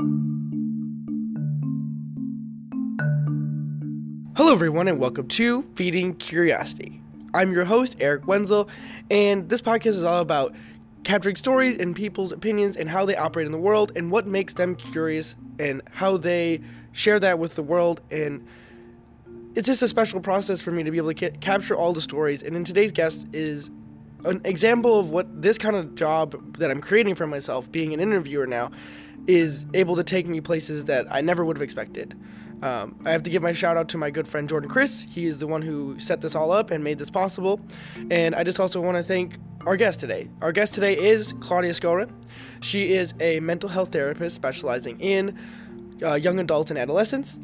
Hello, everyone, and welcome to Feeding Curiosity. I'm your host, Eric Wenzel, and this podcast is all about capturing stories and people's opinions and how they operate in the world and what makes them curious and how they share that with the world. And it's just a special process for me to be able to ca- capture all the stories. And in today's guest is an example of what this kind of job that I'm creating for myself, being an interviewer now, is able to take me places that I never would have expected. Um, I have to give my shout out to my good friend Jordan Chris. He is the one who set this all up and made this possible. And I just also want to thank our guest today. Our guest today is Claudia Skorin. She is a mental health therapist specializing in uh, young adults and adolescents.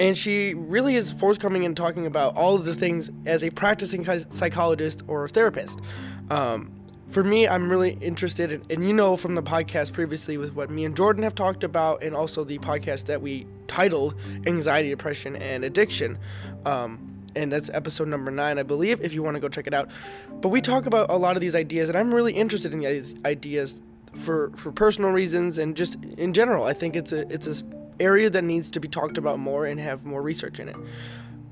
And she really is forthcoming in talking about all of the things as a practicing psychologist or therapist. Um, for me, I'm really interested in, and you know from the podcast previously with what me and Jordan have talked about, and also the podcast that we titled Anxiety, Depression, and Addiction. Um, and that's episode number nine, I believe, if you want to go check it out. But we talk about a lot of these ideas, and I'm really interested in these ideas for, for personal reasons and just in general. I think it's a it's a area that needs to be talked about more and have more research in it.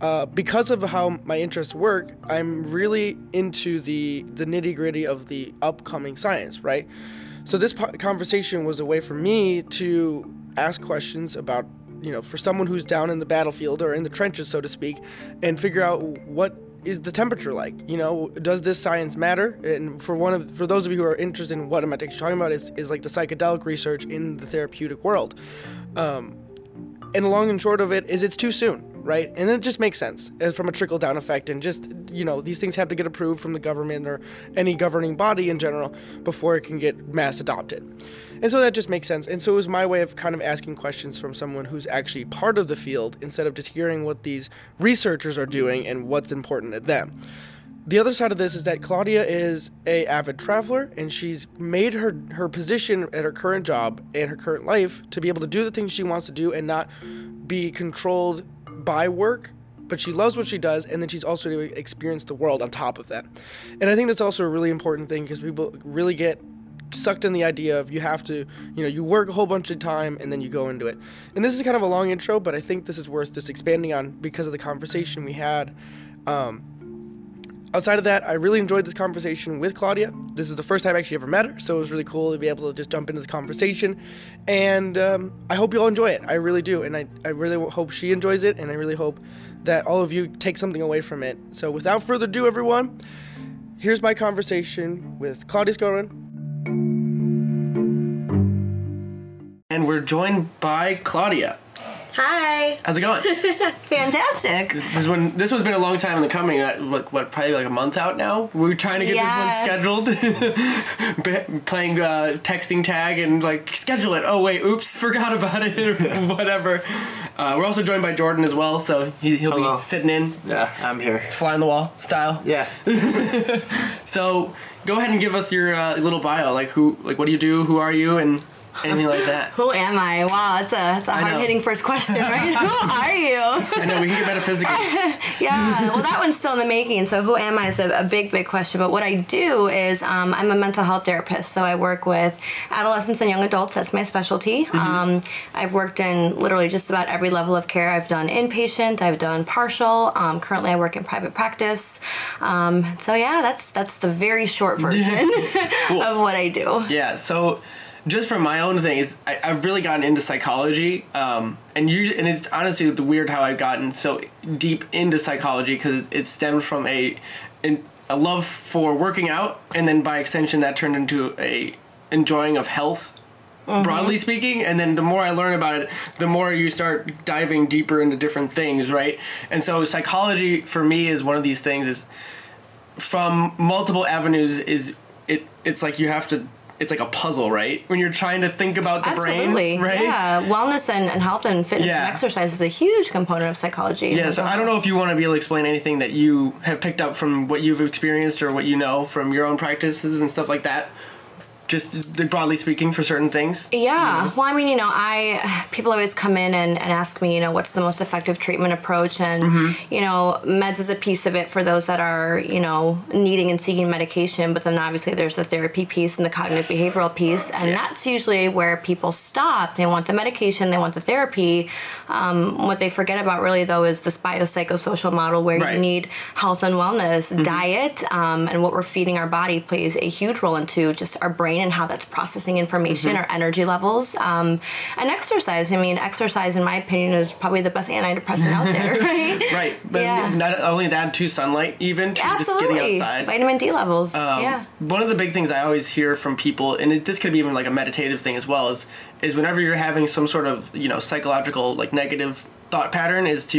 Uh, because of how my interests work, I'm really into the the nitty gritty of the upcoming science, right? So this po- conversation was a way for me to ask questions about, you know, for someone who's down in the battlefield or in the trenches, so to speak, and figure out what is the temperature like? You know, does this science matter? And for one of for those of you who are interested in what I'm actually talking about is, is like the psychedelic research in the therapeutic world. Um, and long and short of it is it's too soon right? And it just makes sense uh, from a trickle down effect. And just, you know, these things have to get approved from the government or any governing body in general before it can get mass adopted. And so that just makes sense. And so it was my way of kind of asking questions from someone who's actually part of the field instead of just hearing what these researchers are doing and what's important to them. The other side of this is that Claudia is a avid traveler and she's made her her position at her current job and her current life to be able to do the things she wants to do and not be controlled by work, but she loves what she does, and then she's also to experience the world on top of that. And I think that's also a really important thing because people really get sucked in the idea of you have to, you know, you work a whole bunch of time and then you go into it. And this is kind of a long intro, but I think this is worth just expanding on because of the conversation we had. Um, outside of that, I really enjoyed this conversation with Claudia. This is the first time I actually ever met her, so it was really cool to be able to just jump into this conversation. And um, I hope you all enjoy it. I really do. And I, I really hope she enjoys it, and I really hope that all of you take something away from it. So without further ado, everyone, here's my conversation with Claudia Skorin. And we're joined by Claudia. Hi. How's it going? Fantastic. This one, this one's been a long time in the coming. Uh, like what, probably like a month out now. We are trying to get yeah. this one scheduled. Playing uh, texting tag and like schedule it. Oh wait, oops, forgot about it. whatever. Uh, we're also joined by Jordan as well, so he, will be sitting in. Yeah, I'm here. Fly on the wall style. Yeah. so go ahead and give us your uh, little bio. Like who, like what do you do? Who are you? And anything like that. Who am I? Wow, it's a it's a hard hitting first question, right? who are you? I know we can get metaphysical. yeah, well, that one's still in the making. So, who am I is a, a big, big question. But what I do is um, I'm a mental health therapist. So I work with adolescents and young adults. That's my specialty. Mm-hmm. Um, I've worked in literally just about every level of care. I've done inpatient. I've done partial. Um, currently, I work in private practice. Um, so yeah, that's that's the very short version cool. of what I do. Yeah. So just from my own things, I, have really gotten into psychology, um, and you and it's honestly weird how I've gotten so deep into psychology because it, it stemmed from a, a love for working out, and then by extension that turned into a enjoying of health Mm-hmm. broadly speaking and then the more i learn about it the more you start diving deeper into different things right and so psychology for me is one of these things is from multiple avenues is it it's like you have to it's like a puzzle, right? When you're trying to think about the Absolutely. brain, right? Yeah, wellness and, and health and fitness yeah. and exercise is a huge component of psychology. Yeah, so I don't know if you want to be able to explain anything that you have picked up from what you've experienced or what you know from your own practices and stuff like that. Just broadly speaking for certain things? Yeah. Well, I mean, you know, I people always come in and, and ask me, you know, what's the most effective treatment approach, and Mm-hmm. you know, meds is a piece of it for those that are, you know, needing and seeking medication. But then obviously there's the therapy piece and the cognitive behavioral piece, and Yeah. that's usually where people stop. They want the medication, they want the therapy. Um, what they forget about really though is this biopsychosocial model where Right. Mm-hmm. you need health and wellness, diet, um, and what we're feeding our body plays a huge role into just our brain and how that's processing information, Mm-hmm. our energy levels, um, and exercise. I mean, exercise, in my opinion, is probably the best antidepressant out there, right? Right, but Yeah. not only that, to sunlight, even to just getting outside. Um, Vitamin D levels. yeah. One of the big things I always hear from people, and it, this could be even like a meditative thing as well, is is whenever you're having some sort of you know psychological like negative thought pattern, is to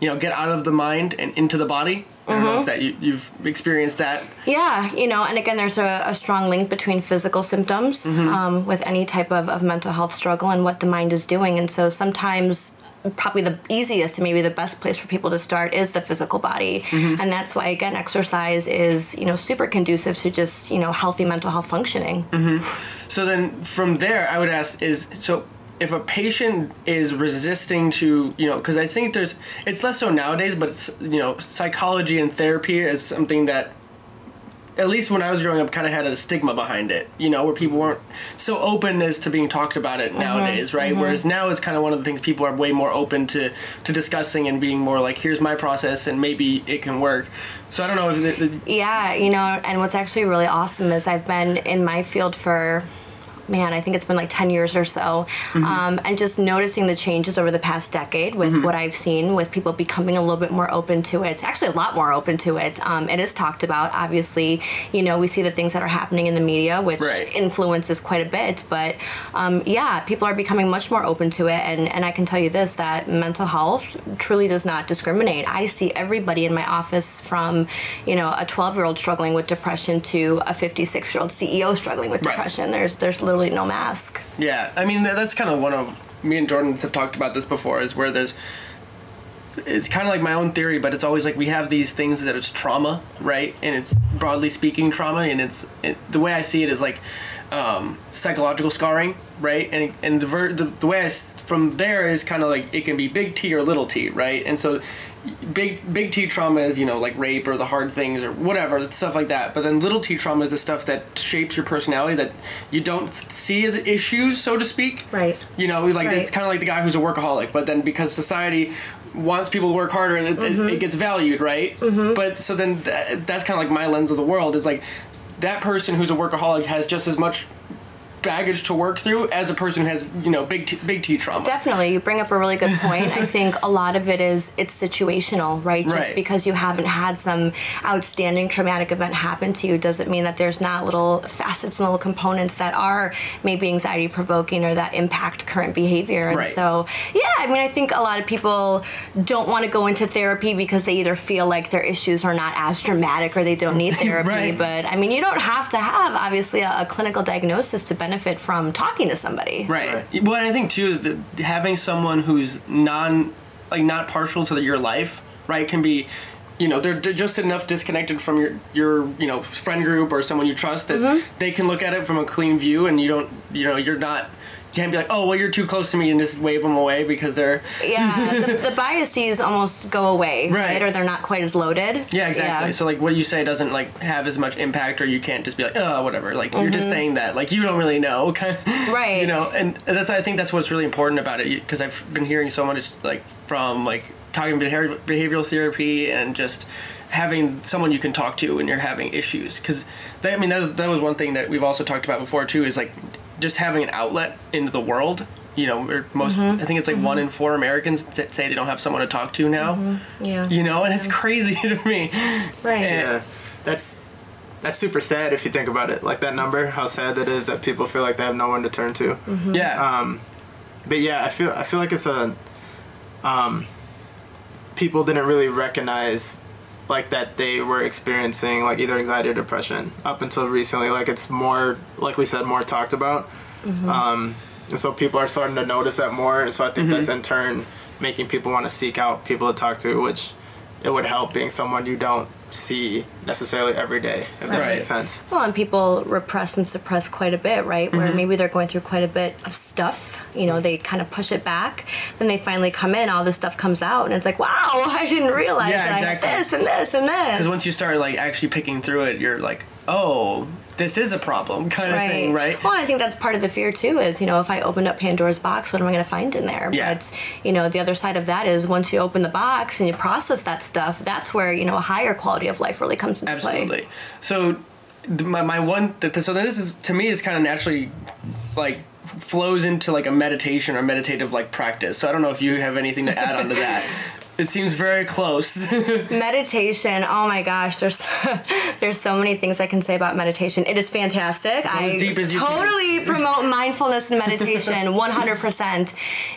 you know get out of the mind and into the body. I don't Mm-hmm. know if that you, you've experienced that. Yeah, you know, and again, there's a, a strong link between physical symptoms Mm-hmm. um, with any type of, of mental health struggle and what the mind is doing. And so sometimes, probably the easiest and maybe the best place for people to start is the physical body. Mm-hmm. And that's why, again, exercise is, you know, super conducive to just, you know, healthy mental health functioning. So then from there, I would ask is so if a patient is resisting to you know because I think there's it's less so nowadays, but it's you know psychology and therapy is something that at least when I was growing up kind of had a stigma behind it, you know, where people weren't so open as to being talked about it mm-hmm. nowadays, right? Mm-hmm. Whereas now it's kind of one of the things people are way more open to to discussing and being more like, here's my process and maybe it can work. So I don't know if the, the, Yeah, you know, and what's actually really awesome is I've been in my field for man, I think it's been like 10 years or so. Um, and just noticing the changes over the past decade with what I've seen with people becoming a little bit more open to it, actually a lot more open to it. Um, it is talked about, obviously, you know, we see the things that are happening in the media, which Right. influences quite a bit. But um, yeah, people are becoming much more open to it. And, and I can tell you this that mental health truly does not discriminate. I see everybody in my office from, you know, a 12 year old struggling with depression to a 56 year old CEO struggling with Right. depression. There's, there's literally no mask. Yeah, I mean that's kind of one of me and Jordan have talked about this before. Is where there's it's kind of like my own theory, but it's always like we have these things that it's trauma, right? And it's broadly speaking trauma, and it's it, the way I see it is like um, psychological scarring, right? And and the, ver- the the way from there is kind of like it can be big T or little T, right? And so big big T trauma is you know like rape or the hard things or whatever stuff like that. But then little T trauma is the stuff that shapes your personality that you don't see as issues, so to speak. Right. You know, like it's kind of like the guy who's a workaholic, but then because society wants people to work harder, it, Mm-hmm. it, it gets valued, right? But so then th- that's kind of like my lens of the world is like that person who's a workaholic has just as much baggage to work through as a person who has you know big T, big T trauma. Definitely, you bring up a really good point. I think a lot of it is it's situational, right? Just Right. because you haven't had some outstanding traumatic event happen to you doesn't mean that there's not little facets and little components that are maybe anxiety provoking or that impact current behavior. And Right. so, yeah, I mean, I think a lot of people don't want to go into therapy because they either feel like their issues are not as dramatic or they don't need therapy. Right. But I mean, you don't have to have obviously a, a clinical diagnosis to benefit from talking to somebody. Right. Well, and I think too that having someone who's non, like not partial to your life, right, can be, you know, they're, they're just enough disconnected from your your you know friend group or someone you trust that Mm-hmm. they can look at it from a clean view, and you don't, you know, you're not. Can't be like, oh, well, you're too close to me, and just wave them away because they're. yeah, the, the biases almost go away, right. Right. Or they're not quite as loaded. Yeah, exactly. So like, what you say doesn't like have as much impact, or you can't just be like, oh, whatever. Like you're just saying that, like you don't really know. Mm-hmm. Right. You know, and that's I think that's what's really important about it because I've been hearing so much like from like cognitive behavior, behavioral therapy and just having someone you can talk to when you're having issues because I mean that was, that was one thing that we've also talked about before too is like just having an outlet into the world. You know, most Mm-hmm. I think it's like one in four Americans t- say they don't have someone to talk to now. Yeah. You know, and it's crazy to me. Right. And- Yeah, that's that's super sad if you think about it. Like that number, how sad that is that people feel like they have no one to turn to. Yeah. Um, but yeah, I feel I feel like it's a um, people didn't really recognize like that they were experiencing like either anxiety or depression up until recently. Like it's more like we said more talked about, um, and so people are starting to notice that more. And so I think that's in turn making people want to seek out people to talk to, which it would help being someone you don't see necessarily every day. If that Right. makes sense. Well, and people repress and suppress quite a bit, right? Where Mm-hmm. maybe they're going through quite a bit of stuff. You know, they kind of push it back. Then they finally come in, all this stuff comes out, and it's like, wow, I didn't realize Yeah, that exactly. I had this and this and this. Because once you start like actually picking through it, you're like, oh, this is a problem, kind of thing, right? Well, I think that's part of the fear too. Is you know, if I open up Pandora's box, what am I going to find in there? Yeah. But you know, the other side of that is once you open the box and you process that stuff, that's where you know a higher quality of life really comes into play. Absolutely. So my, my one so this is to me is kind of naturally like flows into like a meditation or meditative like practice. So I don't know if you have anything to add on to that. It seems very close. Meditation. Oh my gosh, there's there's so many things I can say about meditation. It is fantastic. I as deep as you can. totally promote mindfulness and meditation 100%.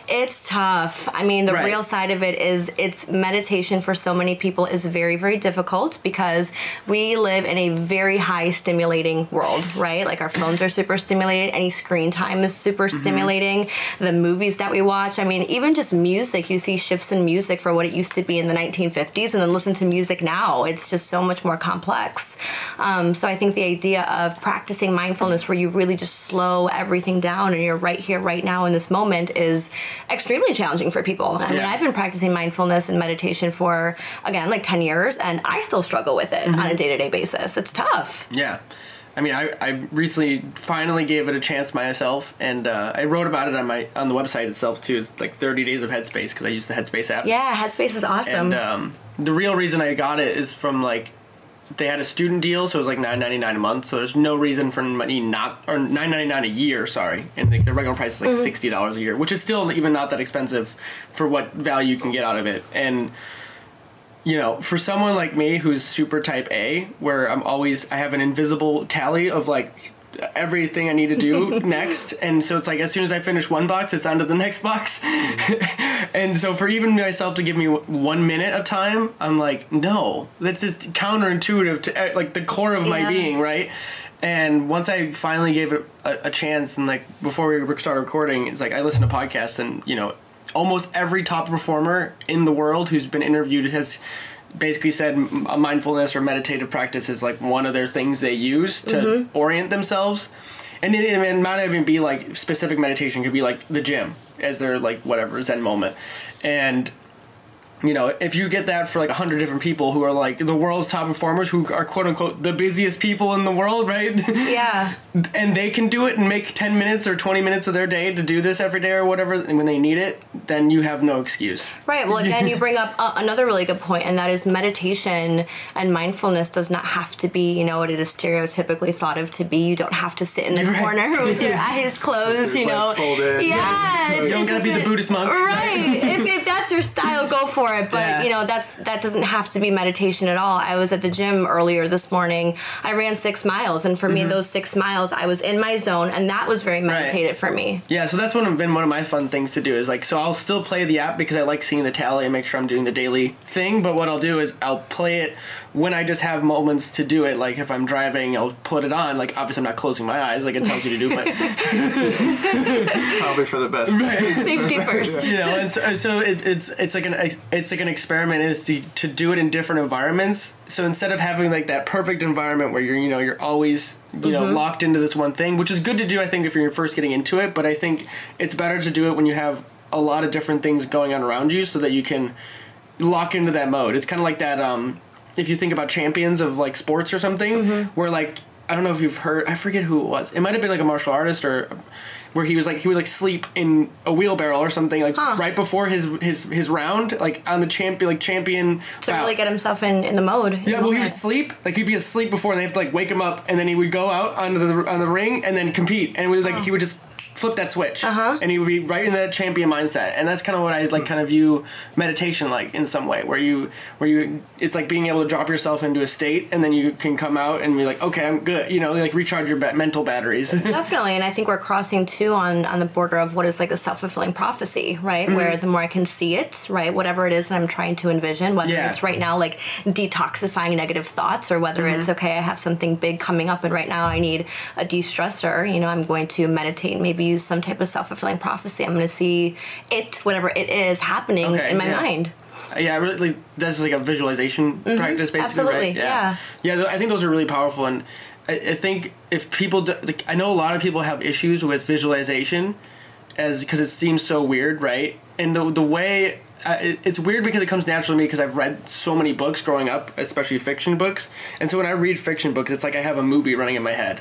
It's tough. I mean, the Right. real side of it is it's meditation for so many people is very very difficult because we live in a very high stimulating world, right? Like our phones are super stimulated, any screen time is super Mm-hmm. stimulating. The movies that we watch, I mean, even just music, you see shifts in music for what it used to be in the 1950s and then listen to music now. It's just so much more complex. Um, so I think the idea of practicing mindfulness where you really just slow everything down and you're right here, right now in this moment is extremely challenging for people. I mean, Yeah. I've been practicing mindfulness and meditation for, again, like 10 years and I still struggle with it Mm-hmm. on a day to day basis. It's tough. Yeah. I mean, I, I recently finally gave it a chance myself, and uh, I wrote about it on my on the website itself too. It's like 30 days of Headspace because I use the Headspace app. Yeah, Headspace is awesome. And um, the real reason I got it is from like they had a student deal, so it was like nine ninety nine a month. So there's no reason for money not or nine ninety nine a year. Sorry, and the, the regular price is like Mm-hmm. sixty dollars a year, which is still even not that expensive for what value you can get out of it. And you know, for someone like me who's super type A, where I'm always I have an invisible tally of like everything I need to do next, and so it's like as soon as I finish one box, it's on to the next box. and so for even myself to give me one minute of time, I'm like, no, that's just counterintuitive to eh, like the core of my being, right? And once I finally gave it a, a chance, and like before we started recording, it's like I listen to podcasts, and you know, almost every top performer in the world who's been interviewed has basically said mindfulness or meditative practice is like one of their things they use to mm-hmm. orient themselves. And it, it might not even be like specific meditation; it could be like the gym as their like whatever Zen moment, and you know, if you get that for like a hundred different people who are like the world's top performers, who are quote unquote the busiest people in the world, right? yeah. And they can do it and make 10 minutes or 20 minutes of their day to do this every day or whatever and when they need it then you have no excuse Right. Well, again, you bring up uh, another really good point, and that is meditation and mindfulness does not have to be, you know, what it is stereotypically thought of to be. You don't have to sit in the Right. corner with your eyes closed, you know. folded. Yeah. you it's- don't gotta be the buddhist monk Right. if, if that's your style, go for it. But Yeah. you know, that's that doesn't have to be meditation at all. I was at the gym earlier this morning. I ran six miles, and for me, Mm-hmm. those six miles, I was in my zone, and that was very meditative for me. yeah so that's one of been one of my fun things to do is like so i'll still play the app because i like seeing the tally and make sure i'm doing the daily thing but what i'll do is i'll play it when i just have moments to do it like if i'm driving i'll put it on like obviously i'm not closing my eyes like it tells you to do but Probably for the best. Safety first. you know and so, so it, it's it's like an it's like an experiment is to, to do it in different environments so instead of having like that perfect environment where you're you know you're always you know locked into this one thing which is good to do i think if you're first getting into it but i think it's better to do it when you have a lot of different things going on around you so that you can lock into that mode. It's kind of like that um if you think about champions of like sports or something where like i don't know if you've heard i forget who it was. It might have been like a martial artist or where he was like he would like sleep in a wheelbarrow or something like Huh. right before his his his round like on the champion like champion To really get himself in, in the mode. in yeah, the well, he would sleep. Like he'd be asleep before, and they have to like wake him up, and then he would go out onto the on the ring and then compete. And it was like he would just flip that switch, Uh-huh. and he would be right in that champion mindset. And that's kind of what I like, kind of view meditation like in some way, where you where you it's like being able to drop yourself into a state, and then you can come out and be like, okay, I'm good. You know, like recharge your ba- mental batteries. Definitely, and I think we're crossing too on on the border of what is like a self fulfilling prophecy, right? Mm-hmm. Where the more I can see it, right, whatever it is that I'm trying to envision, whether Yeah. it's right now like detoxifying negative thoughts, or whether Mm-hmm. it's okay, I have something big coming up, and right now I need a de stressor. You know, I'm going to meditate, and maybe use some type of self fulfilling prophecy. I'm going to see it, whatever it is, happening Okay, in my yeah. mind. yeah, I really like that's like a visualization practice, basically, Mm-hmm. Absolutely, right? yeah. yeah. th- I think those are really powerful, and I, I think if people, do, like, I know a lot of people have issues with visualization, as because it seems so weird, right? And the the way uh, it, it's weird because it comes naturally to me because I've read so many books growing up, especially fiction books, and so when I read fiction books, it's like I have a movie running in my head.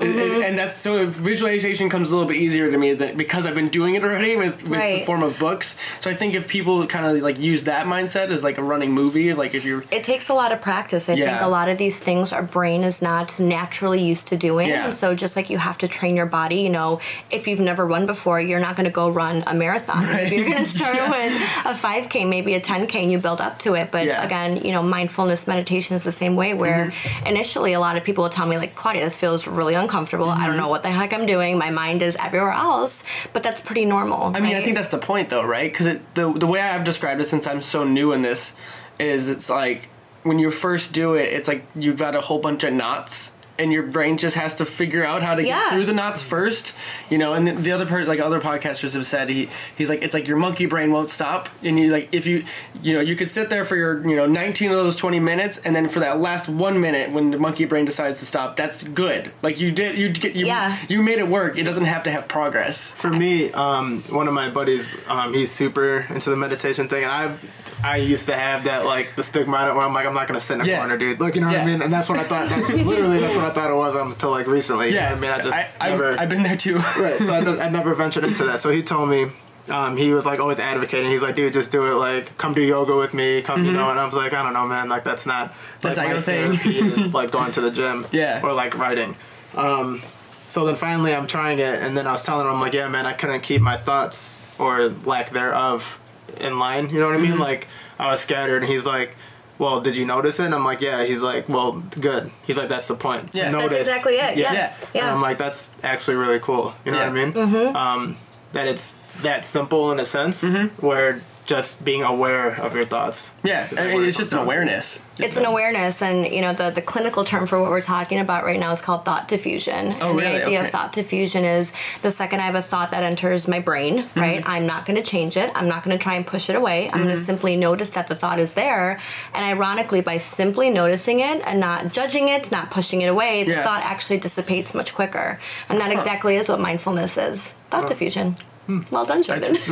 And- Mm-hmm. And, and that's so visualization comes a little bit easier to me than, because I've been doing it already with, with the form of books. So I think if people kind of like use that mindset as like a running movie, like if you're it takes a lot of practice. I think a lot of these things our brain is not naturally used to doing. Yeah. And so just like you have to train your body, you know, if you've never run before, you're not going to go run a marathon. Right. If you're going to start with a 5K, maybe a 10K, and you build up to it. But Yeah. Mm-hmm. again, you know, mindfulness meditation is the same way where initially a lot of people will tell me like, Claudia, this feels really uncomfortable. I Mm-hmm. don't know what the heck I'm doing. My mind is everywhere else. But that's pretty normal. I mean, I think that's the point, though, right? Because the the way I've described it since I'm so new in this is it's like when you first do it, it's like you've got a whole bunch of knots. And your brain just has to figure out how to Yeah. get through the knots first, you know. And the, the other part, like other podcasters have said, he he's like, it's like your monkey brain won't stop. And you like, if you, you know, you could sit there for your, you know, 19 of those 20 minutes, and then for that last one minute when the monkey brain decides to stop, that's good. Like you did, you get, you, Yeah. you made it work. It doesn't have to have progress. For me, um, one of my buddies, um, he's super into the meditation thing, and I've I used to have that like the stigma where I'm like I'm not gonna sit in a Yeah. corner, dude. Like you know what I mean? And that's what I thought. That's literally that's what I thought it was until like recently. Yeah, You know I mean, I just I, never. have been there too. right. So I, I never ventured into that. So he told me. Um, he was like always advocating. He's like, dude, just do it. Like, come do yoga with me. Come, you know. And I was like, I don't know, man. Like, that's not. Mm-hmm. That's like, not your thing. is like going to the gym. Yeah. Or like writing. Um, so then finally I'm trying it, and then I was telling him, I'm like, yeah, man, I couldn't keep my thoughts or lack thereof in line. You know what I mean? Mm-hmm. Like, I was scattered, and he's like, well, did you notice it? And I'm like, yeah. He's like, well, good. He's like, that's the point. Yeah. That's exactly it. Yeah. Yes. Yeah. And I'm like, that's actually really cool. You know Yeah. what I mean? Mm-hmm. Um, that it's that simple in a sense, Mm-hmm. where just being aware of your thoughts. Yeah, I mean, it's just an awareness. It's an awareness, and you know the the clinical term for what we're talking about right now is called thought diffusion. Oh, and really? the idea Okay. of thought diffusion is the second I have a thought that enters my brain, Mm-hmm. right? I'm not going to change it. I'm not going to try and push it away. I'm Mm-hmm. going to simply notice that the thought is there, and ironically, by simply noticing it and not judging it, not pushing it away, the Yeah. thought actually dissipates much quicker, and that exactly is what mindfulness is. Thought diffusion. Hmm. Well done, Jordan.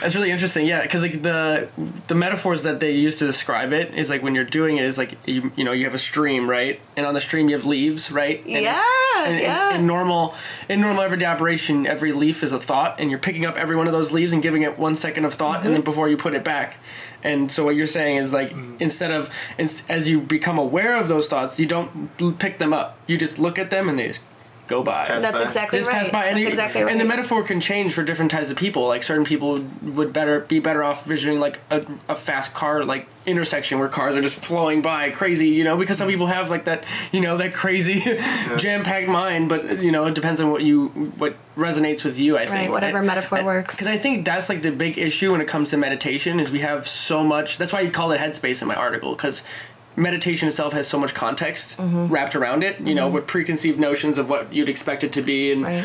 That's really interesting. Yeah, because like the the metaphors that they use to describe it is like when you're doing it is like you you know you have a stream right, and on the stream you have leaves right. And Yeah, and, and- yeah. In normal in normal everyday operation, every leaf is a thought, and you're picking up every one of those leaves and giving it one second of thought, Mm-hmm. and then before you put it back. And so what you're saying is like instead of as you become aware of those thoughts, you don't pick them up. You just look at them and they just go by. That's by. exactly Just right. pass by, and, That's you- exactly right. and the metaphor can change for different types of people. Like certain people would better be better off visioning like a, a fast car like intersection where cars are just flowing by crazy, you know, because some people have like that, you know, that crazy jam packed mind. But you know, it depends on what you what resonates with you. I think whatever metaphor works. Because I think that's like the big issue when it comes to meditation is we have so much. That's why you call it headspace in my article because meditation itself has so much context Mm-hmm. wrapped around it. You know, with preconceived notions of what you'd expect it to be and Right.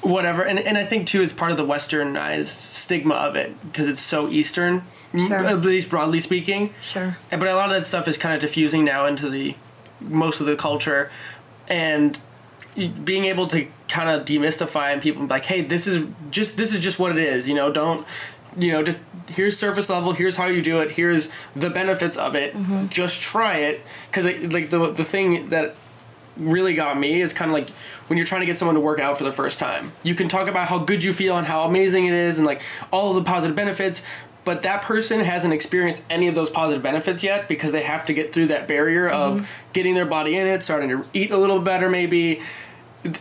whatever. And and I think too it's part of the westernized stigma of it because it's so Eastern, m- Sure. at least broadly speaking. Sure. But a lot of that stuff is kind of diffusing now into the most of the culture, and being able to kind of demystify and people be like, hey, this is just this is just what it is. You know, don't you know just here's surface level. Here's how you do it. Here's the benefits of it. Mm-hmm. Just try it because like the the thing that really got me is kind of like when you're trying to get someone to work out for the first time. You can talk about how good you feel and how amazing it is and like all of the positive benefits, but that person hasn't experienced any of those positive benefits yet because they have to get through that barrier of mm-hmm. getting their body in it, starting to eat a little better maybe.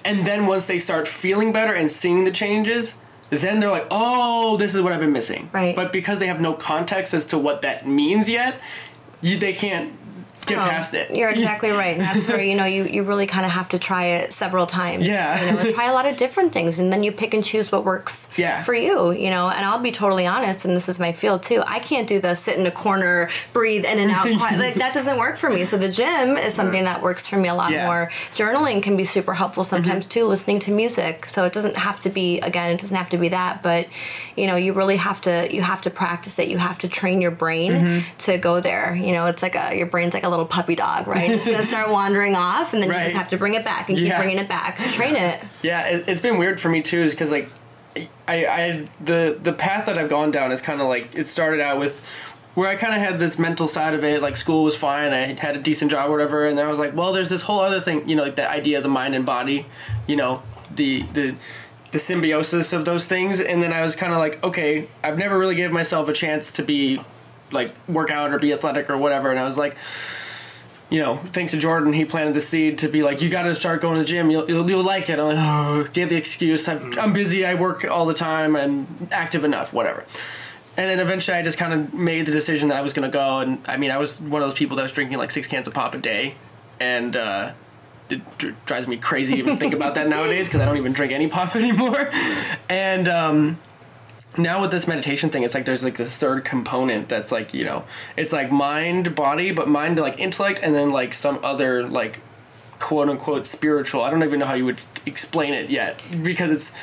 And then once they start feeling better and seeing the changes, then they're like, "Oh, this is what I've been missing." Right. But because they have no context as to what that means yet, you, they can't get Oh, past it. You're exactly right. And that's where, you know, you, you really kind of have to try it several times. Yeah. You know, try a lot of different things and then you pick and choose what works Yeah. for you, you know. And I'll be totally honest, and this is my field too. I can't do the sit in a corner, breathe in and out. Like, that doesn't work for me. So the gym is something that works for me a lot Yeah. more. Journaling can be super helpful mm-hmm. sometimes too, listening to music. So it doesn't have to be, again, it doesn't have to be that, but, you know, you really have to, you have to practice it. You have to train your brain mm-hmm. to go there. You know, it's like a, your brain's like a little puppy dog, right? It's to start wandering off and then you just have to bring it back and keep Yeah. bringing it back. Train it. Yeah, it, it's been weird for me too, is because like, I, I the the path that I've gone down is kind of like it started out with where I kind of had this mental side of it, like school was fine, I had a decent job, whatever, and then I was like, well, there's this whole other thing, you know, like the idea of the mind and body, you know, the the the symbiosis of those things, and then I was kind of like, okay, I've never really given myself a chance to be like work out or be athletic or whatever, and I was like you know, thanks to Jordan, he planted the seed to be like, you got to start going to the gym. You'll, you'll, you'll like it. I'm like, oh, give the excuse. I'm, I'm busy. I work all the time and active enough, whatever. And then eventually I just kind of made the decision that I was going to go. And I mean, I was one of those people that was drinking like six cans of pop a day. And, uh, it dr- drives me crazy even think about that nowadays because I don't even drink any pop anymore. And, um, now with this meditation thing, it's like there's like this third component that's like you know, it's like mind, body, but mind like intellect, and then like some other like quote unquote spiritual. I don't even know how you would explain it yet because it's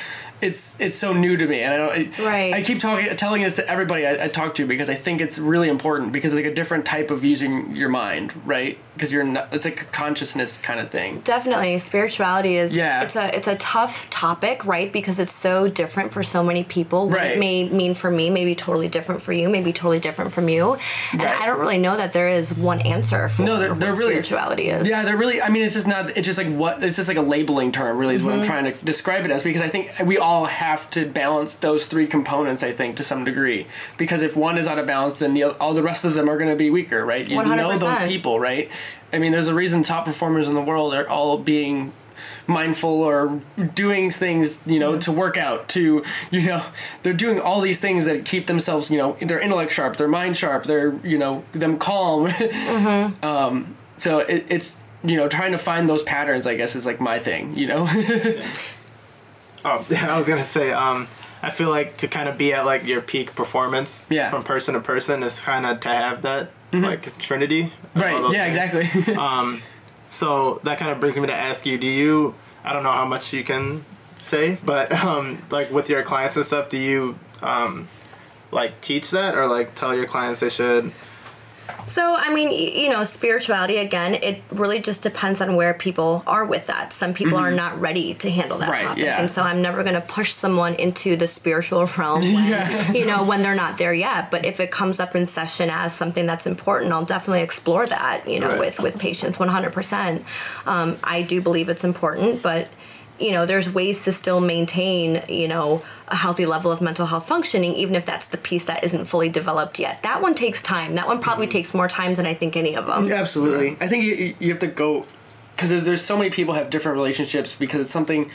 it's it's so new to me, and I don't. Right. I keep talking, telling this to everybody I, I talk to because I think it's really important because it's like a different type of using your mind, right? Because you're not. It's like a consciousness kind of thing. Definitely, spirituality is Yeah. It's a it's a tough topic, right? Because it's so different for so many people. What Right. it may mean for me may be totally different for you, may be totally different from you, and Right. I don't really know that there is one answer for No, they're- they're really- spirituality is. Yeah, they're really. I mean, it's just not. It's just like what. It's just like a labeling term. Really, is what I'm Mm-hmm. trying to describe it as because I think we all have to balance those three components. I think to some degree because if one is out of balance, then the all the rest of them are going to be weaker, right? You know 100%. those people, right? I mean, there's a reason top performers in the world are all being mindful or doing things you know to work out to you know they're doing all these things that keep themselves you know their intellect sharp their mind sharp they're you know them calm. Um so it, it's you know trying to find those patterns i guess is like my thing you know? Oh, yeah, I was gonna say, um, I feel like to kind of be at like your peak performance Yeah. from person to person is kind of to have that like trinity. right yeah things. exactly So that kind of brings me to ask you: Do you? I don't know how much you can say, but um, like with your clients and stuff, do you um, like teach that or like tell your clients they should? So, I mean, you know, spirituality, again, it really just depends on where people are with that. Some people are not ready to handle that Mm-hmm. Right, topic. yeah. And so I'm never going to push someone into the spiritual realm when, Yeah. you know, when they're not there yet. But if it comes up in session as something that's important, I'll definitely explore that, you know, Right. with, with patients 100%. Um, I do believe it's important, but you know there's ways to still maintain you know a healthy level of mental health functioning even if that's the piece that isn't fully developed yet. That one takes time. That one probably mm-hmm. takes more time than i think any of them absolutely. I think you, you have to go because there's, there's so many people have different relationships because it's something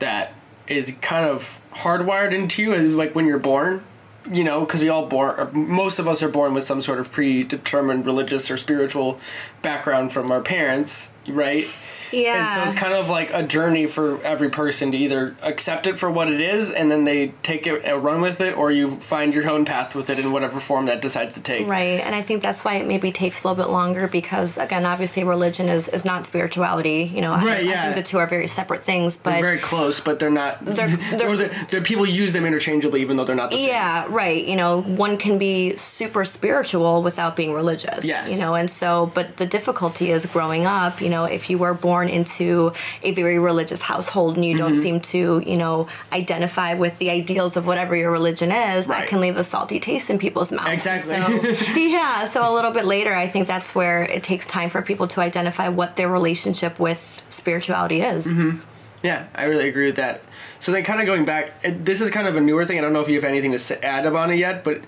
that is kind of hardwired into you like when you're born you know because we all born uh, most of us are born with some sort of predetermined religious or spiritual background from our parents right yeah And so it's kind of like a journey for every person to either accept it for what it is and then they take it and run with it, or you find your own path with it in whatever form that decides to take. Right, and I think that's why it maybe takes a little bit longer because, again, obviously religion is, is not spirituality. You know, Right, I yeah. think the two are very separate things. But They're very close, but they're not. They're- they're- or the, the people use them interchangeably, even though they're not the same. Yeah, right. You know, one can be super spiritual without being religious. Yes. You know, and so, but the difficulty is growing up, you know, if you were born into a very religious household and you Mm-hmm. don't seem to, you know, identify with the ideals of whatever your religion is, Right. that can leave a salty taste in people's mouths. Exactly. So, yeah. So a little bit later, I think that's where it takes time for people to identify what their relationship with spirituality is. Mm-hmm. Yeah, I really agree with that. So then, kind of going back, it, this is kind of a newer thing. I don't know if you have anything to add about it yet, but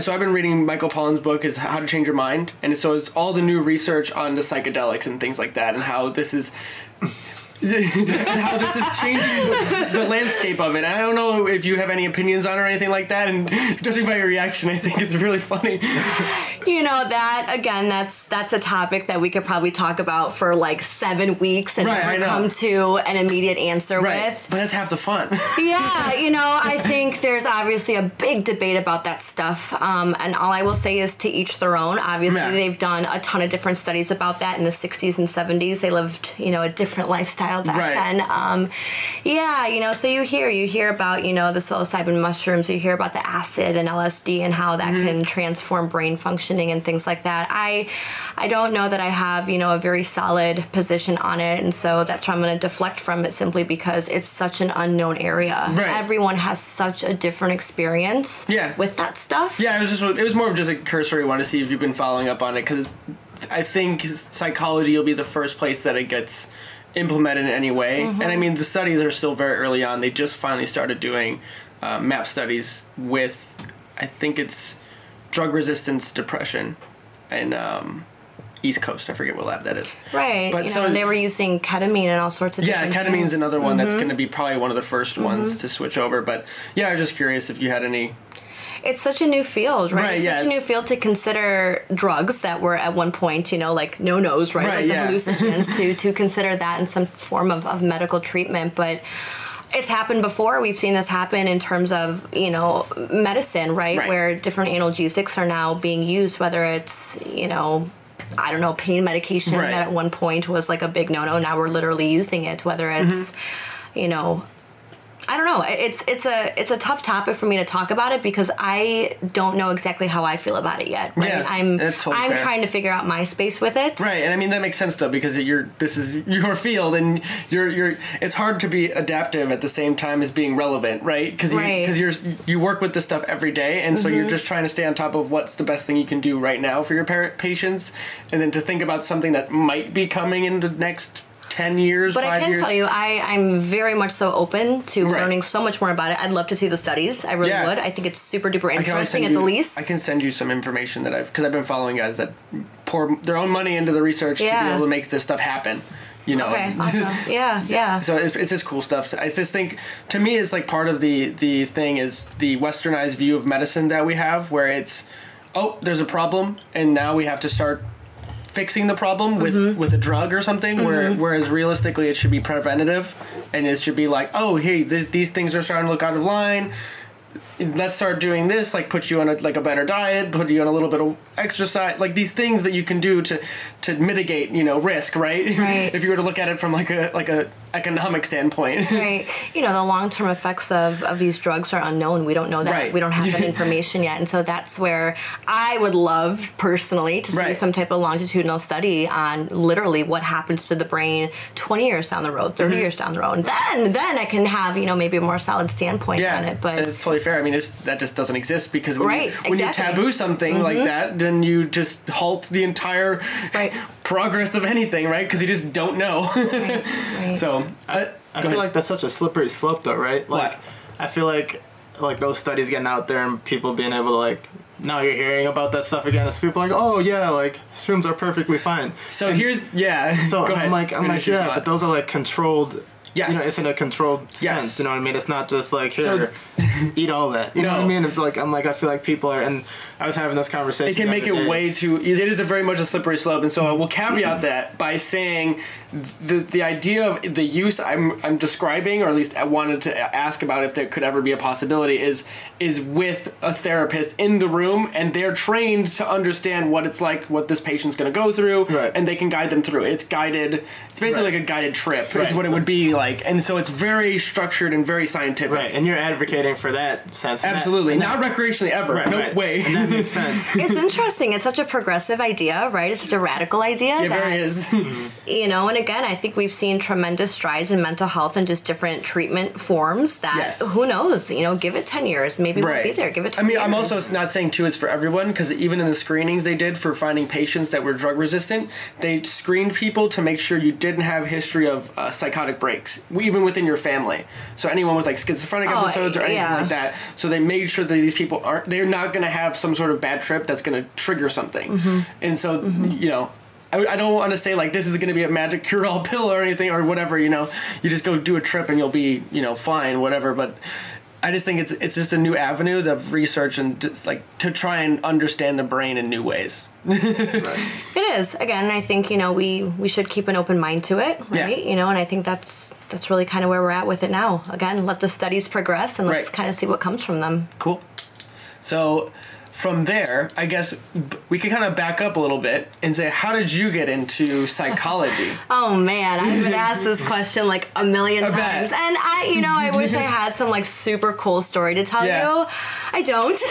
so I've been reading Michael Pollan's book is How to Change Your Mind, and so it's all the new research on the psychedelics and things like that, and how this is. And how this is changing the, the landscape of it. And I don't know if you have any opinions on it or anything like that. And judging by your reaction, I think it's really funny. you know that again. That's that's a topic that we could probably talk about for like seven weeks and Right, never come to an immediate answer Right. with. But that's half the fun. yeah, you know, I think there's obviously a big debate about that stuff. Um, and all I will say is to each their own. Obviously, Yeah. they've done a ton of different studies about that in the 60s and 70s. They lived, you know, a different lifestyle back Right. then. Um, yeah, you know, so you hear, you hear about, you know, the psilocybin mushrooms, you hear about the acid and LSD and how that Mm-hmm. can transform brain functioning and things like that. I, I don't know that I have, you know, a very solid position on it. And so that's why I'm going to deflect from it simply because it's such an unknown area. Right. Everyone has such a different experience Yeah. with that stuff. Yeah, it was just it was more of just a cursory one to see if you've been following up on it because I think psychology will be the first place that it gets implemented in any way. And I mean, the studies are still very early on. They just finally started doing uh, map studies with, I think it's drug resistance depression, and um, East Coast. I forget what lab that is. Right. But you so- know, they were using ketamine and all sorts of Yeah, ketamine's things. another one that's going to be probably one of the 1st ones to switch over. But yeah, I was just curious if you had any. It's such a new field, right? Right, it's yeah, such a new field to consider drugs that were at one point, you know, like no nos, right? Right, like yeah. the hallucinogens to to consider that in some form of, of medical treatment. But it's happened before. We've seen this happen in terms of, you know, medicine, right? Right. Where different analgesics are now being used, whether it's, you know, I don't know, pain medication Right. that at one point was like a big no no. Now we're literally using it, whether it's, Mm-hmm. you know, I don't know. It's it's a it's a tough topic for me to talk about it because I don't know exactly how I feel about it yet. Right? Yeah, I'm totally I'm fair. trying to figure out my space with it. Right, and I mean that makes sense though because you're this is your field and you're you're it's hard to be adaptive at the same time as being relevant, right? Because you Right. because you're you work with this stuff every day, and so Mm-hmm. you're just trying to stay on top of what's the best thing you can do right now for your par- patients, and then to think about something that might be coming in the next ten years, But I can years. tell you, I, I'm very much so open to Right. learning so much more about it. I'd love to see the studies. I really Yeah. would. I think it's super duper I can always interesting at the you- least. I can send you some information that I've because I've been following guys that pour their own money into the research to be able to make this stuff happen. You know, okay, awesome. Yeah, yeah. So it's, it's just cool stuff. I just think, to me, it's like part of the the thing is the westernized view of medicine that we have, where it's, oh, there's a problem, and now we have to start fixing the problem with Mm-hmm. with a drug or something. Where whereas realistically, it should be preventative, and it should be like, oh, hey, this, these things are starting to look out of line. Let's start doing this. Like, put you on a like a better diet, put you on a little bit of exercise, like these things that you can do to to mitigate, you know, risk, right? Right. if you were to look at it from like a like a economic standpoint. Right. You know, the long term effects of, of these drugs are unknown. We don't know that. Right. We don't have that information yet. And so that's where I would love personally to see Right. some type of longitudinal study on literally what happens to the brain 20 years down the road, 30 Mm-hmm. years down the road. And then then I can have, you know, maybe a more solid standpoint yeah, on it. and But it's totally fair. I mean, it's, that just doesn't exist because when, Right, you, when you exactly. Mm-hmm. taboo something like that, then you just halt the entire Right. progress of anything, right? Because you just don't know. right. so, I, I feel ahead. like that's such a slippery slope, though, right? Like, What? I feel like like those studies getting out there and people being able to like now you're hearing about that stuff again. It's people like, oh yeah, like shrooms are perfectly fine. so here's yeah. So go. I'm like, I'm like, Finish your yeah, thought. but those are like controlled. Yes. You know, it's in a controlled Yes. sense. You know what I mean? It's not just like So- here, eat all that. You know what I mean? It's like I'm like I feel like people are, and I was having this conversation. it can make it day. way too it is a very much a slippery slope and so i will caveat mm-hmm. that by saying the the idea of the use i'm i'm describing or at least i wanted to ask about if there could ever be a possibility is is with a therapist in the room and they're trained to understand what it's like what this patient's going to go through Right. and they can guide them through it it's guided it's basically Right. like a guided trip is Right, what it would be like and so it's very structured and very scientific Right, and you're advocating for that sense. that- absolutely that- not recreationally ever no way that makes sense. it's interesting. It's such a progressive idea, right? It's such a radical idea. it that, very is you know and again i think we've seen tremendous strides in mental health and just different treatment forms that Yes. who knows you know give it 10 years maybe we'll be there give it I 20 mean, I'm also not saying too it's for everyone because even in the screenings they did for finding patients that were drug resistant, they screened people to make sure you didn't have history of uh, psychotic breaks, even within your family. So anyone with like schizophrenic Oh, episodes or anything yeah. like that. So they made sure that these people aren't they're not going to have some sort of bad trip that's going to trigger something. Mm-hmm. And so you know. I, I don't want to say like this is going to be a magic cure-all pill or anything or whatever you know you just go do a trip and you'll be you know fine whatever but I just think it's it's just a new avenue of research and just like to try and understand the brain in new ways. It is. Again, I think, you know, we we should keep an open mind to it, Yeah. right? You know, and I think that's that's really kind of where we're at with it now. Again, let the studies progress and let's Right. kind of see what comes from them. Cool. So from there, I guess we could kind of back up a little bit and say, how did you get into psychology? Oh man, I've been asked this question like a million I bet. times, and I, you know, I wish I had some like super cool story to tell Yeah. you. I don't.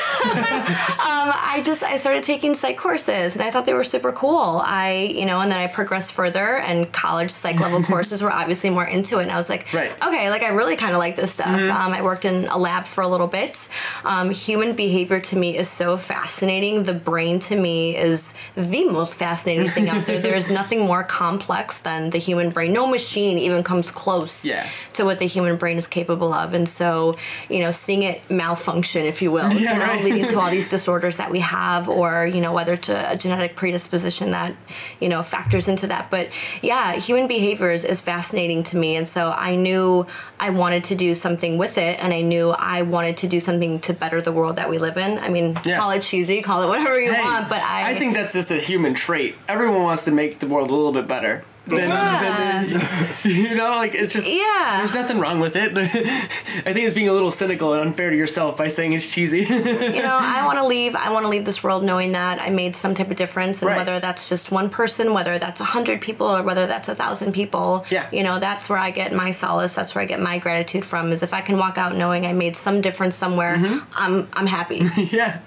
um, I just I started taking psych courses, and I thought they were super cool. I, you know, and then I progressed further, and college psych level courses were obviously more into it. And I was like, Right. okay, like I really kind of like this stuff. Um, I worked in a lab for a little bit. Um, human behavior to me is so fascinating. The brain to me is the most fascinating thing out there. There's nothing more complex than the human brain. No machine even comes close Yeah. to what the human brain is capable of. And so, you know, seeing it malfunction, if you will, Yeah, you know, right. leading to all these disorders that we have, or, you know, whether to a genetic predisposition that, you know, factors into that. But yeah, human behavior is, is fascinating to me. And so I knew I wanted to do something with it, and I knew I wanted to do something to better the world that we live in. I mean, Yeah. Call it cheesy, call it whatever you Hey, want, but I, I think that's just a human trait. Everyone wants to make the world a little bit better. Than, Yeah. than- you know, like it's just Yeah. There's nothing wrong with it. I think it's being a little cynical and unfair to yourself by saying it's cheesy. you know, I want to leave. I want to leave this world knowing that I made some type of difference, and Right. whether that's just one person, whether that's a hundred people, or whether that's a thousand people. Yeah. You know, that's where I get my solace. That's where I get my gratitude from. Is if I can walk out knowing I made some difference somewhere, Mm-hmm. I'm I'm happy. yeah.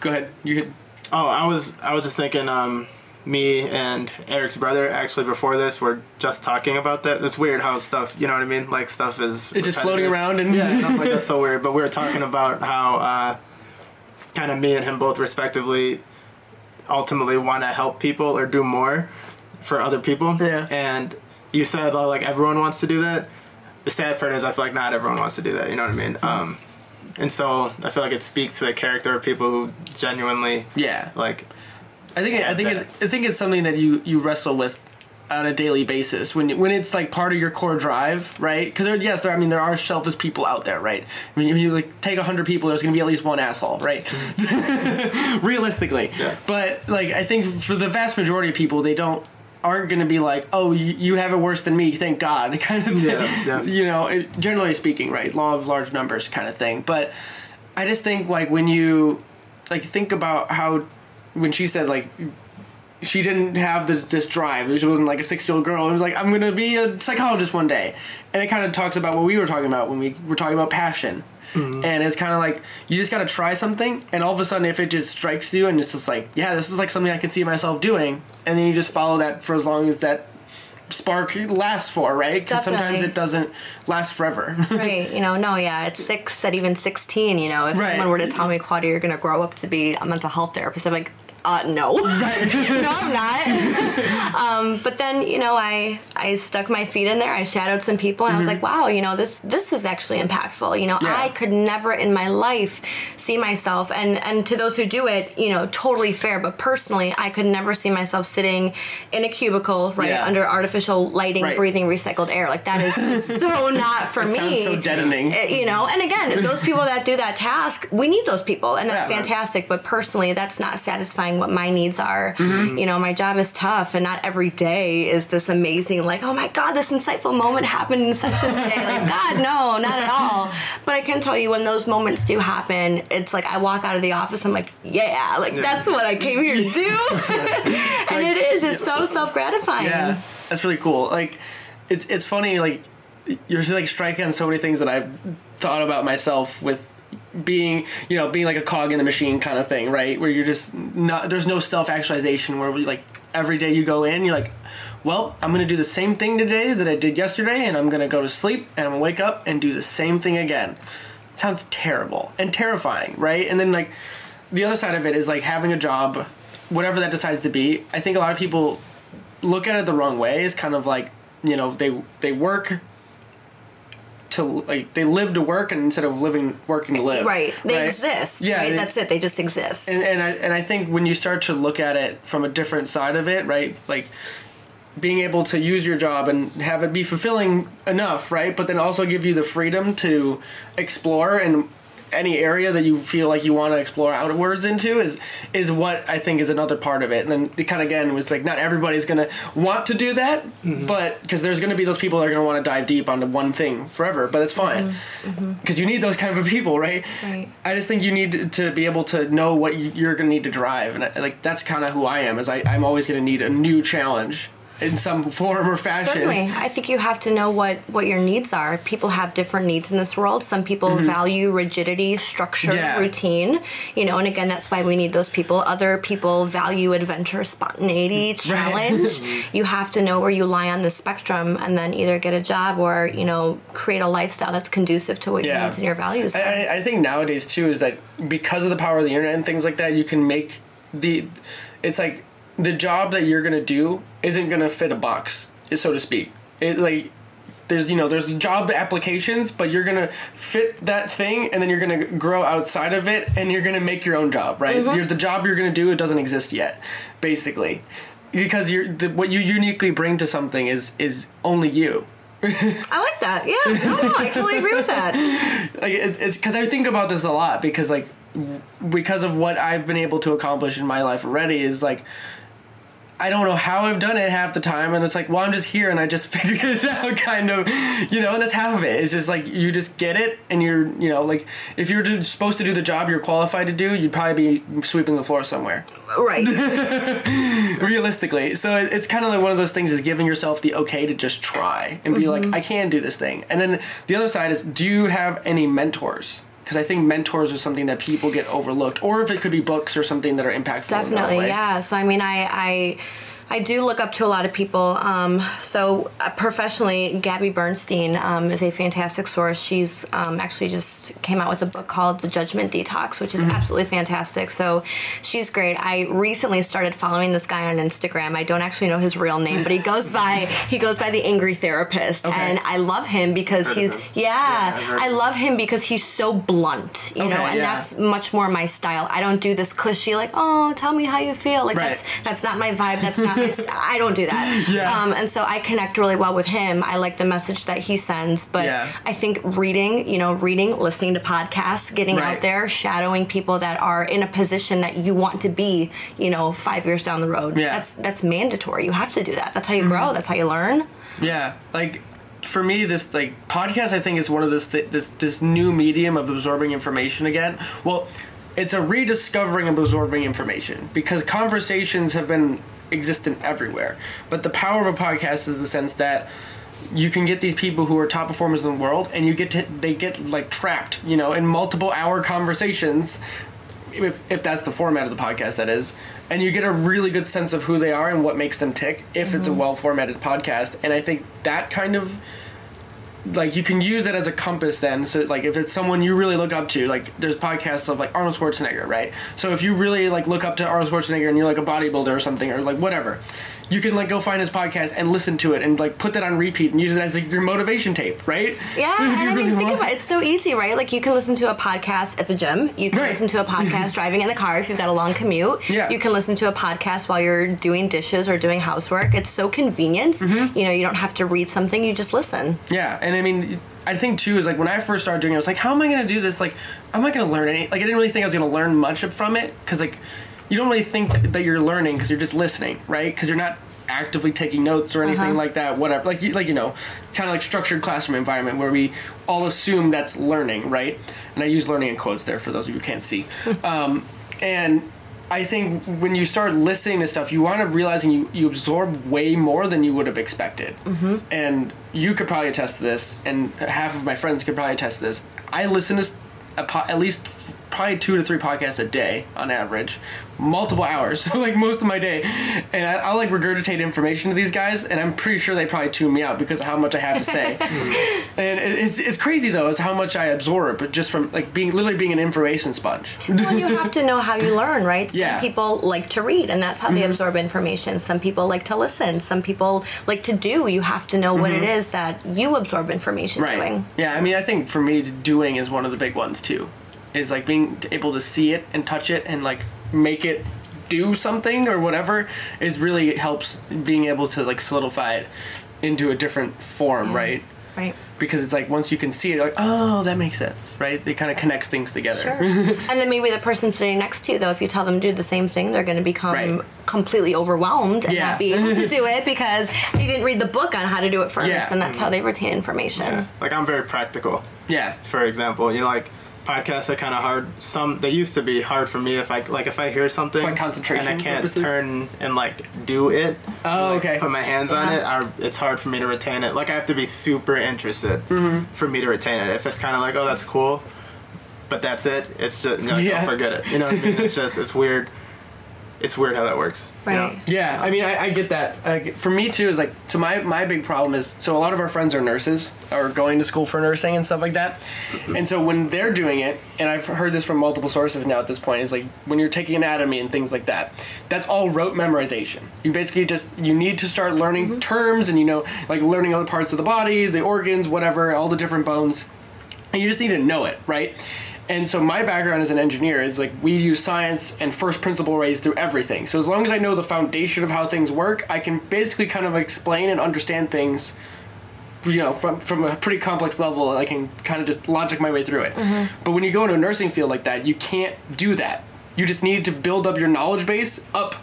Go ahead. You could. Oh, I was I was just thinking. Um, me and Eric's brother actually before this were just talking about that. It's weird how stuff, you know what I mean? Like stuff is It's just floating around and yeah, stuff like that's so weird. But we were talking about how uh, kind of me and him both respectively ultimately want to help people or do more for other people. Yeah. And you said uh, like everyone wants to do that. The sad part is I feel like not everyone wants to do that. You know what I mean? Um, and so I feel like it speaks to the character of people who genuinely Yeah. like I think I think it's, I think it's something that you you wrestle with on a daily basis when when it's like part of your core drive, right? Because there, yes, there I mean there are selfish people out there, right? When you, when you like take hundred people, there's gonna be at least one asshole, right? Realistically, Yeah. but like I think for the vast majority of people, they don't aren't gonna be like, oh, you, you have it worse than me, thank God, kind of thing. Yeah, yeah. You know, it, generally speaking, right? Law of large numbers, kind of thing. But I just think like when you like think about how when she said like she didn't have this, this drive. She wasn't like a six year old girl. It was like I'm gonna be a psychologist one day, and it kind of talks about what we were talking about when we were talking about passion. Mm-hmm. And it's kind of like you just gotta try something, and all of a sudden, if it just strikes you, and it's just like, yeah, this is like something I can see myself doing, and then you just follow that for as long as that spark lasts for, right? Because sometimes it doesn't last forever. right. You know, no, yeah, at six, at even 16, you know, if Right. someone were to tell me, Claudia, you're going to grow up to be a mental health therapist, I'm like, uh, no. no, I'm not. um, but then, you know, I I stuck my feet in there. I shadowed some people, and I was like, wow, you know, this this is actually impactful. You know, Mm-hmm. Yeah. I could never in my life see myself, and and to those who do it, you know, totally fair. But personally, I could never see myself sitting in a cubicle, right, Yeah. under artificial lighting, Right. breathing recycled air. Like that is so not for me. Sounds so deadening. Uh, you know and again those people that do that task we need those people and that's Yeah, fantastic but personally that's not satisfying what my needs are Mm-hmm. you know my job is tough and not every day is this amazing like oh my god this insightful moment happened in session today like god no not at all but i can tell you when those moments do happen it's like i walk out of the office i'm like yeah like that's what i came here to do and it is it's so self-gratifying Yeah, that's really cool. Like, it's it's funny. Like, you're like striking on so many things that I've thought about myself with being, you know, being like a cog in the machine kind of thing, right? Where you're just not. There's no self actualization. Where we like every day you go in, you're like, well, I'm gonna do the same thing today that I did yesterday, and I'm gonna go to sleep, and I'm gonna wake up and do the same thing again. sounds terrible and terrifying, right? And then like the other side of it is like having a job, whatever that decides to be. I think a lot of people look at it the wrong way. It's kind of like you know they they work to like they live to work and instead of living working to live. right they right? exist Yeah, right they- that's it they just exist And, and I and I think when you start to look at it from a different side of it, right? Like being able to use your job and have it be fulfilling enough, right? But then also give you the freedom to explore and any area that you feel like you want to explore outwards into is is what I think is another part of it. And then it kind of again was like not everybody's gonna want to do that, mm-hmm. but because there's gonna be those people that are gonna want to dive deep onto one thing forever. But it's fine mm-hmm. mm-hmm. because you need those kind of people, right? Right. I just think you need to be able to know what you- you're gonna need to drive, and I, like that's kind of who I am. Is I I'm always gonna need a new challenge in some form or fashion. Certainly, I think you have to know what what your needs are. People have different needs in this world. Some people Mm-hmm. value rigidity, structure, Yeah. routine. You know, and again, that's why we need those people. Other people value adventure, spontaneity, challenge. you have to know where you lie on the spectrum, and then either get a job or you know create a lifestyle that's conducive to what your Yeah. needs and your values. I I think nowadays too is that because of the power of the internet and things like that, you can make the. It's like the job that you're gonna do isn't gonna fit a box, so to speak. It like there's you know there's job applications, but you're gonna fit that thing, and then you're gonna grow outside of it, and you're gonna make your own job, right? Mm-hmm. You're, the job you're gonna do it doesn't exist yet, basically, because you're the, what you uniquely bring to something is is only you. I like that. Yeah, no, no, I totally agree with that. like it, it's because I think about this a lot because like because of what I've been able to accomplish in my life already is like I don't know how I've done it half the time and it's like well I'm just here and I just figured it out kind of you know and that's half of it it's just like you just get it and you're you know like if you're supposed to do the job you're qualified to do you'd probably be sweeping the floor somewhere Right. realistically. So it's kind of like one of those things is giving yourself the okay to just try and be like, mm-hmm. I can do this thing. And then the other side is, do you have any mentors? Because I think mentors are something that people get overlooked, or if it could be books or something that are impactful. Definitely, yeah. So I mean, I I I do look up to a lot of people. Um, so uh, professionally, Gabby Bernstein um, is a fantastic source. She's um, actually just came out with a book called The Judgment Detox, which is absolutely fantastic. So she's great. I recently started following this guy on Instagram. I don't actually know his real name, but he goes by he goes by the Angry Therapist, Okay. and I love him because he's him. yeah. Yeah, I love him because he's so blunt, you know, and yeah. that's much more my style. I don't do this cushy like, oh, tell me how you feel. Like Right. that's that's not my vibe. That's not I don't do that. Yeah. Um, and so I connect really well with him. I like the message that he sends. But Yeah. I think reading, you know, reading, listening to podcasts, getting Right. out there, shadowing people that are in a position that you want to be, you know, five years down the road. Yeah. Mm-hmm. That's that's mandatory. You have to do that. That's how you grow. That's how you learn. Yeah, like for me, this like podcast, I think is one of this th- this this new medium of absorbing information again. Well, it's a rediscovering of absorbing information because conversations have been existent everywhere. But the power of a podcast is the sense that you can get these people who are top performers in the world, and you get to they get like trapped, you know, in multiple hour conversations if, if that's the format of the podcast that is. And you get a really good sense of who they are and what makes them tick if it's a mm-hmm. well formatted podcast. And i think that kind of like you can use it as a compass then so like if it's someone you really look up to like there's podcasts of like arnold schwarzenegger right? So if you really like look up to arnold schwarzenegger and you're like a bodybuilder or something or like whatever you can like go find his podcast and listen to it and like put that on repeat and use it as like your motivation tape right Yeah, and I really mean, think about it. It's so easy, right? Like you can listen to a podcast at the gym. You can Right. listen to a podcast driving in the car if you've got a long commute. Yeah. You can listen to a podcast while you're doing dishes or doing housework. It's so convenient. Mm-hmm. You know, you don't have to read something. You just listen. Yeah, and I mean, I think too is like when I first started doing it, I was like, how am I gonna do this? Like, I'm not gonna learn any. Like, I didn't really think I was gonna learn much from it because like, you don't really think that you're learning because you're just listening, right? Because you're not actively taking notes or anything Uh-huh. like that. Whatever, like you, like you know, kind of like structured classroom environment where we all assume that's learning, right? And I use learning in quotes there for those of you who can't see. um, and I think when you start listening to stuff, you wind up realizing you, you absorb way more than you would have expected. Mm-hmm. And you could probably attest to this, and half of my friends could probably attest to this. I listen to po- at least f- probably two to three podcasts a day on average, multiple hours, like most of my day. And I, I'll like regurgitate information to these guys, and I'm pretty sure they probably tune me out because of how much I have to say. Hmm. and it- it's, it's crazy though, is how much I absorb just from like being literally being an information sponge. Well, you have to know how you learn, right? Some Yeah. people like to read, and that's how they mm-hmm. absorb information. Some people like to listen. Some people like to do. You have to know what it mm-hmm. is that you absorb information right. doing. Yeah, I mean, I think for me, doing is one of the big ones too. Is like being able to see it and touch it and like make it do something or whatever is really helps being able to like solidify it into a different form, right? Right. Because it's like once you can see it, you're like, oh, that makes sense, right? It kind of connects things together. Sure. and then maybe the person sitting next to you, though, if you tell them to do the same thing, they're going to become Right. completely overwhelmed and Yeah. not be able to do it because they didn't read the book on how to do it first, Yeah. and that's how they retain information. Like I'm very practical. yeah. For example, you know, like podcasts are kind of hard. Some they used to be hard for me if I like if I hear something like, concentration and I can't purposes? turn and like do it. Oh, like, okay. Put my hands on it. I, it's hard for me to retain it. Like I have to be super interested Mm-hmm. for me to retain it. If it's kind of like, oh, that's cool, but that's it. It's just you know, like, Yeah. I'll forget it. You know what I mean? It's just it's weird. It's weird how that works. you know? Right. Yeah, I mean, I, I get that. Like, for me too, is like, so my my big problem is, so a lot of our friends are nurses or going to school for nursing and stuff like that, and so when they're doing it, and I've heard this from multiple sources now at this point, is like when you're taking anatomy and things like that, that's all rote memorization. You basically just you need to start learning mm-hmm. terms and you know like learning other parts of the body, the organs, whatever, all the different bones, and you just need to know it, right? And so my background as an engineer is like we use science and first principle ways through everything. So as long as I know the foundation of how things work, I can basically kind of explain and understand things you know from from a pretty complex level. I can kind of just logic my way through it. Mm-hmm. But when you go into a nursing field like that you can't do that. You just need to build up your knowledge base up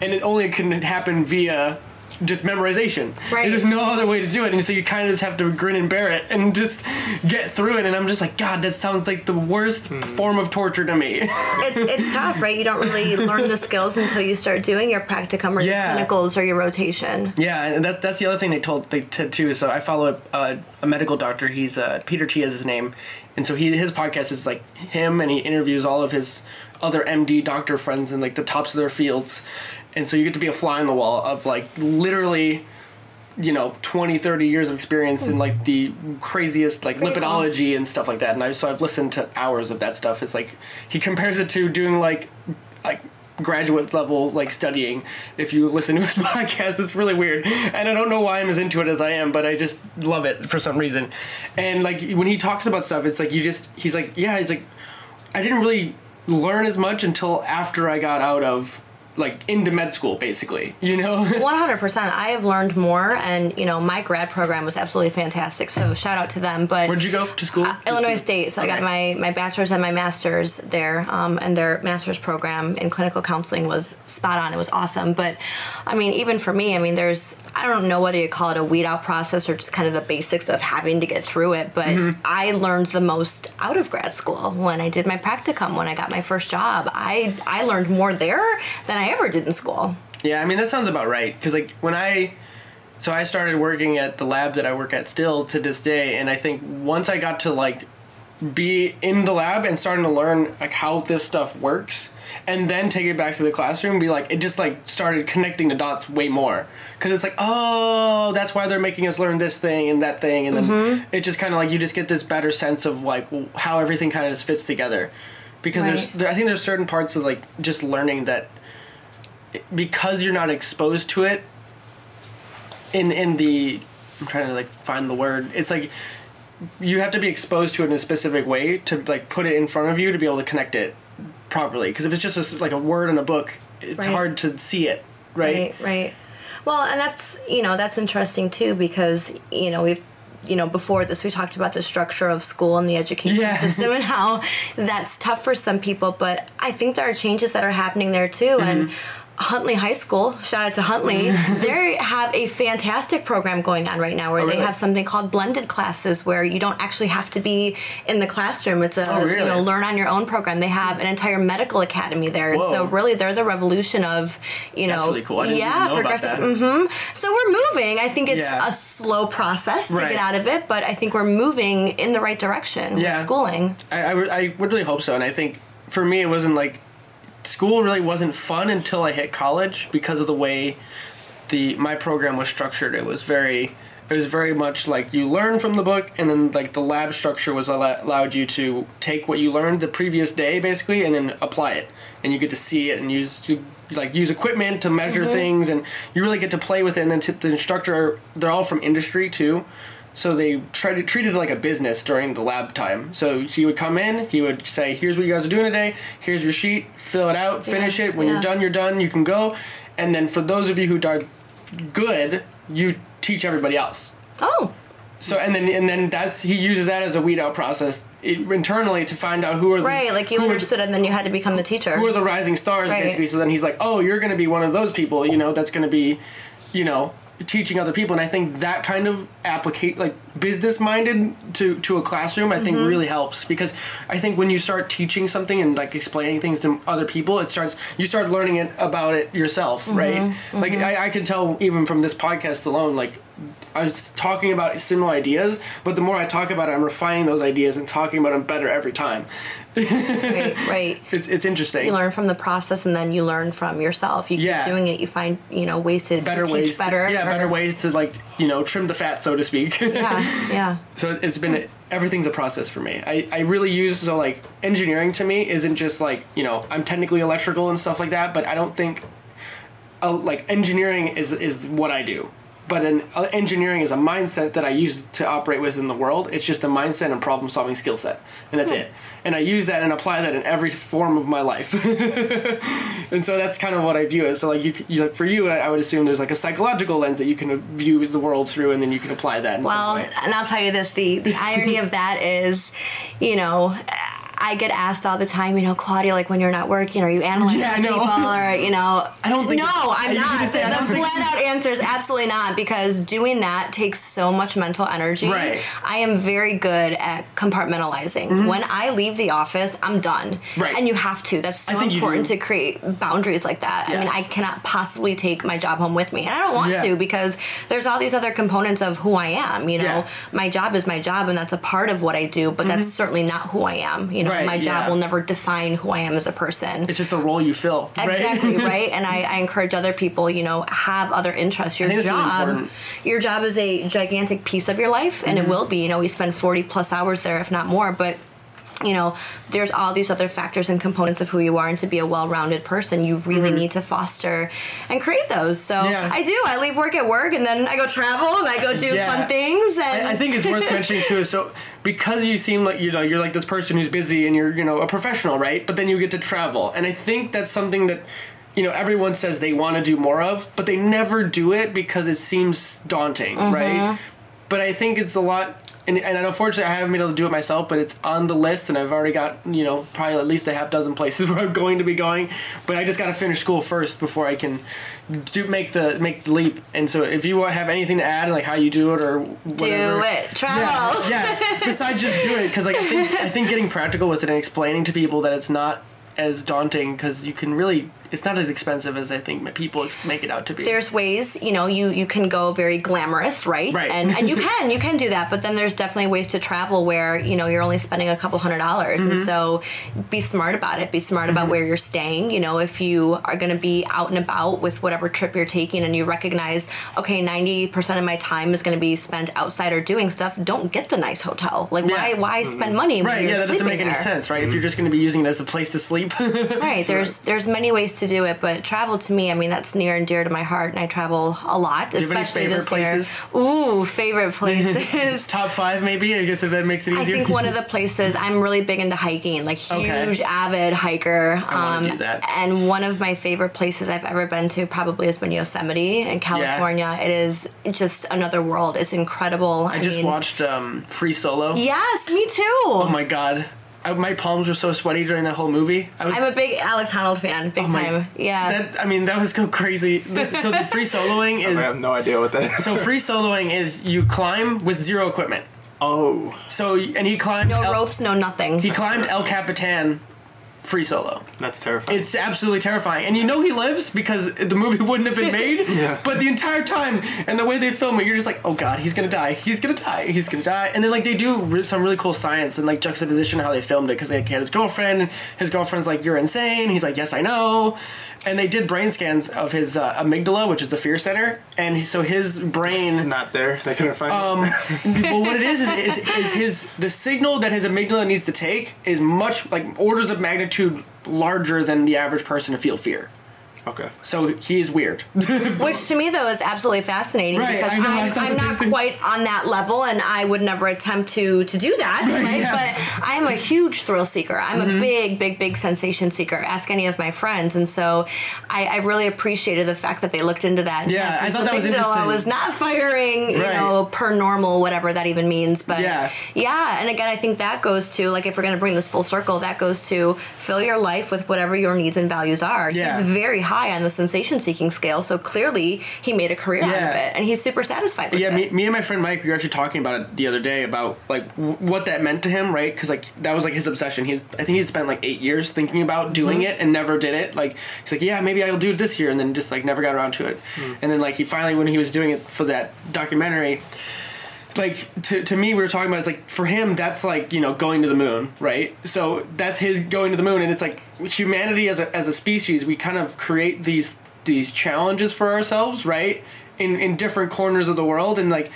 and it only can happen via just memorization Right. there's no other way to do it and so you kind of just have to grin and bear it and just get through it and i'm just like god that sounds like the worst form of torture to me it's it's tough, right? You don't really learn the skills until you start doing your practicum or Yeah. your clinicals or your rotation. Yeah, and that, that's the other thing they told they said too. So I follow a, a medical doctor. He's uh, Peter Attia is his name, and so he his podcast is like him, and he interviews all of his other MD doctor friends in like the tops of their fields, and so you get to be a fly on the wall of like literally. You know, 20, 30 years of experience in like the craziest like cool. lipidology and stuff like that. And I so I've listened to hours of that stuff. It's like he compares it to doing like like graduate level like studying if you listen to his podcast it's really weird and i don't know why i'm as into it as i am but i just love it for some reason and like when he talks about stuff it's like you just he's like yeah he's like i didn't really learn as much until after i got out of like into med school basically you know 100%. I have learned more, and you know, my grad program was absolutely fantastic. So shout out to them. But where'd you go to school Uh, Illinois State. So I got my, my bachelor's and my master's there, um, and their master's program in clinical counseling was spot on. It was awesome. But I mean, even for me, I mean, there's I don't know whether you call it a weed out process or just kind of the basics of having to get through it. But I learned the most out of grad school when I did my practicum, when I got my first job. I I learned more there than I ever did in school. Yeah, I mean that sounds about right. Because like when I, so I started working at the lab that I work at still to this day, and I think once I got to like be in the lab and starting to learn like how this stuff works, and then take it back to the classroom, be like it just like started connecting the dots way more. Because it's like oh that's why they're making us learn this thing and that thing, and then mm-hmm. it just kind of like you just get this better sense of like how everything kind of just fits together. Because there's there, I think there's certain parts of like just learning that because you're not exposed to it in in the I'm trying to like find the word. It's like you have to be exposed to it in a specific way to like put it in front of you to be able to connect it properly. Because if it's just a like a word in a book, it's Right. hard to see it, right? Right, right. Well, and that's you know that's interesting too because you know we've you know before this we talked about the structure of school and the education Yeah. system and how that's tough for some people, but I think there are changes that are happening there too and. Mm-hmm. Mm-hmm. Huntley High School, shout out to Huntley. they have a fantastic program going on right now where Oh, they really? have something called blended classes where you don't actually have to be in the classroom. It's a Oh, you know learn on your own program. They have an entire medical academy there, and so really they're the revolution of you know really cool. Yeah know progressive that. hmm so we're moving i think it's Yeah. a slow process to Right. get out of it but i think we're moving in the right direction Yeah. with schooling I, I, I would really hope so. And I think for me, it wasn't like school really wasn't fun until I hit college because of the way the my program was structured. It was very it was very much like you learn from the book, and then like the lab structure was allo- allowed you to take what you learned the previous day basically, and then apply it, and you get to see it and use. You, like use equipment to measure mm-hmm. things and you really get to play with it and then t- the instructor they're all from industry too So they tried to treat it like a business during the lab time. So he would come in, he would say, "Here's what you guys are doing today. Here's your sheet. Fill it out. Finish Yeah, it. When yeah. you're done, you're done. You can go." And then for those of you who are good, you teach everybody else. Oh, So and then and then that's he uses that as a weed out process it, internally to find out who are the, right. Like you who are the- and then you had to become the teacher. who are the rising stars Right. basically so then he's like oh you're going to be one of those people you know that's going to be you know teaching other people and i think that kind of applicate like business minded to to a classroom i think Mm-hmm. really helps because i think when you start teaching something and like explaining things to other people it starts you start learning it about it yourself Mm-hmm. right like I, I can tell even from this podcast alone like I was talking about similar ideas, but the more I talk about it, I'm refining those ideas and talking about them better every time. right, right. It's it's interesting. You learn from the process, and then you learn from yourself. You keep Yeah. doing it. You find you know ways to, better to teach ways better. to, yeah better ways to like you know trim the fat so to speak. Yeah, yeah. so it's been everything's a process for me. I, I really use so like engineering to me isn't just like you know i'm technically electrical and stuff like that but i don't think uh, like engineering is is what i do but an, uh, engineering is a mindset that I use to operate with in the world. It's just a mindset and problem solving skill set, and that's it. And I use that and apply that in every form of my life. and so that's kind of what I view it. So like you, you like for you, I I would assume there's like a psychological lens that you can uh, view the world through, and then you can apply that. In Well, some way. and I'll tell you this: the the irony of that is, you know. I get asked all the time, you know, Claudia, like when you're not working, are you analyzing Yeah, people, or you know? I don't think No, I'm not. say the flat out answer is absolutely not because doing that takes so much mental energy. Right. I am very good at compartmentalizing. When I leave the office, I'm done. Mm-hmm. Right. And you have to. That's so I think you important to create boundaries like that. Yeah. I mean, I cannot possibly take my job home with me, and I don't want Yeah. to because there's all these other components of who I am. You know, Yeah. my job is my job, and that's a part of what I do. But that's certainly not who I am. You know, Mm-hmm. Right, my job yeah. will never define who I am as a person. it's just a role you fill, right? Exactly right, and I, I encourage other people, you know, have other interests. Your that's really job, your job is a gigantic piece of your life, and it Mm-hmm. will be. You know, we spend forty plus hours there, if not more. But you know, there's all these other factors and components of who you are, and to be a well-rounded person, you really need to foster and create those. So Mm-hmm. Yeah. I do. I leave work at work, and then I go travel, and I go do Yeah. fun things. And I, I think it's worth mentioning too. So because you seem like you know you're like this person who's busy and you're you know a professional, right? But then you get to travel, and I think that's something that you know everyone says they want to do more of, but they never do it because it seems daunting, Mm-hmm. right? But I think it's a lot. And, and unfortunately, I haven't been able to do it myself, but it's on the list, and I've already got you know probably at least a half dozen places where I'm going to be going. But I just got to finish school first before I can do make the make the leap. And so, if you have anything to add, like how you do it or whatever, do it. Travel. yeah, yeah. Besides just do it, because like I think, I think getting practical with it and explaining to people that it's not as daunting because you can really it's not as expensive as I think people make it out to be. there's ways you know you you can go very glamorous right, Right. and and you can you can do that but then there's definitely ways to travel where you know you're only spending a couple hundred dollars Mm-hmm. and so be smart about it be smart about mm-hmm. where you're staying you know if you are going to be out and about with whatever trip you're taking and you recognize okay 90% of my time is going to be spent outside or doing stuff don't get the nice hotel like why Yeah. why mm-hmm. spend money when right? you're Yeah, that doesn't sleeping make any sense, right? If you're mm-hmm. just going to be using it as a place to sleep, Right. There's there's many ways to do it, but travel to me, I mean, that's near and dear to my heart, and I travel a lot, you have any especially favorite this places? year. Ooh, favorite places. top five maybe. I guess if that makes it easier. I think one of the places I'm really big into hiking, like huge Okay. avid hiker. Um, I do that. And one of my favorite places I've ever been to probably has been Yosemite in California. It is just another world. It's incredible. I just mean, watched um, Free Solo. Yes, me too. Oh my god, I, my palms were so sweaty during that whole movie. I was I'm a big Alex Honnold fan, big Oh my- time. Yeah. That I mean, that was go crazy. So the free soloing is. I have no idea what that is. so free soloing is you climb with zero equipment. Oh, So and he climbed no El, ropes, no nothing. he climbed El Capitan free solo. that's terrifying. It's absolutely terrifying, and you know he lives because the movie wouldn't have been made. Yeah. But the entire time, and the way they film it, you're just like, oh god, he's gonna die, he's gonna die, he's gonna die. And then like they do re- some really cool science and like juxtaposition how they filmed it because they had his girlfriend, and his girlfriend's like, you're insane. He's like, yes, I know. And they did brain scans of his uh, amygdala, which is the fear center, and he, so his brain not there. They couldn't find Um, it. well, what it is, is is is his the signal that his amygdala needs to take is much like orders of magnitude larger than the average person to feel fear. Okay. So he's weird. Which to me though is absolutely fascinating Right, because I know, I I'm, I'm not thing. quite on that level and I would never attempt to to do that. Right, Right, yeah. But I'm a huge thrill seeker. I'm Mm-hmm. a big, big, big sensation seeker. Ask any of my friends. And so I, I really appreciated the fact that they looked into that. Yeah, Yes, I thought that was big deal. I was not firing, you Right. know, per normal, whatever that even means. But Yeah. yeah, and again, I think that goes to like if we're gonna bring this full circle, that goes to fill your life with whatever your needs and values are. Yeah. He's very high on the sensation seeking scale, so clearly he made a career out of it, and he's super satisfied with Yeah, it. me, me and my friend Mike we were actually talking about it the other day about like w- what that meant to him, right? Because like that was like his obsession. He's I think he'd spent like eight years thinking about doing Mm-hmm. it and never did it. Like he's like, yeah, maybe I'll do it this year, and then just like never got around to it. And then like he finally when he was doing it for that documentary. Like to, to me, we were talking about it's like for him that's like you know going to the moon, right? So that's his going to the moon, and it's like humanity as a as a species, we kind of create these these challenges for ourselves, right? In in different corners of the world, and like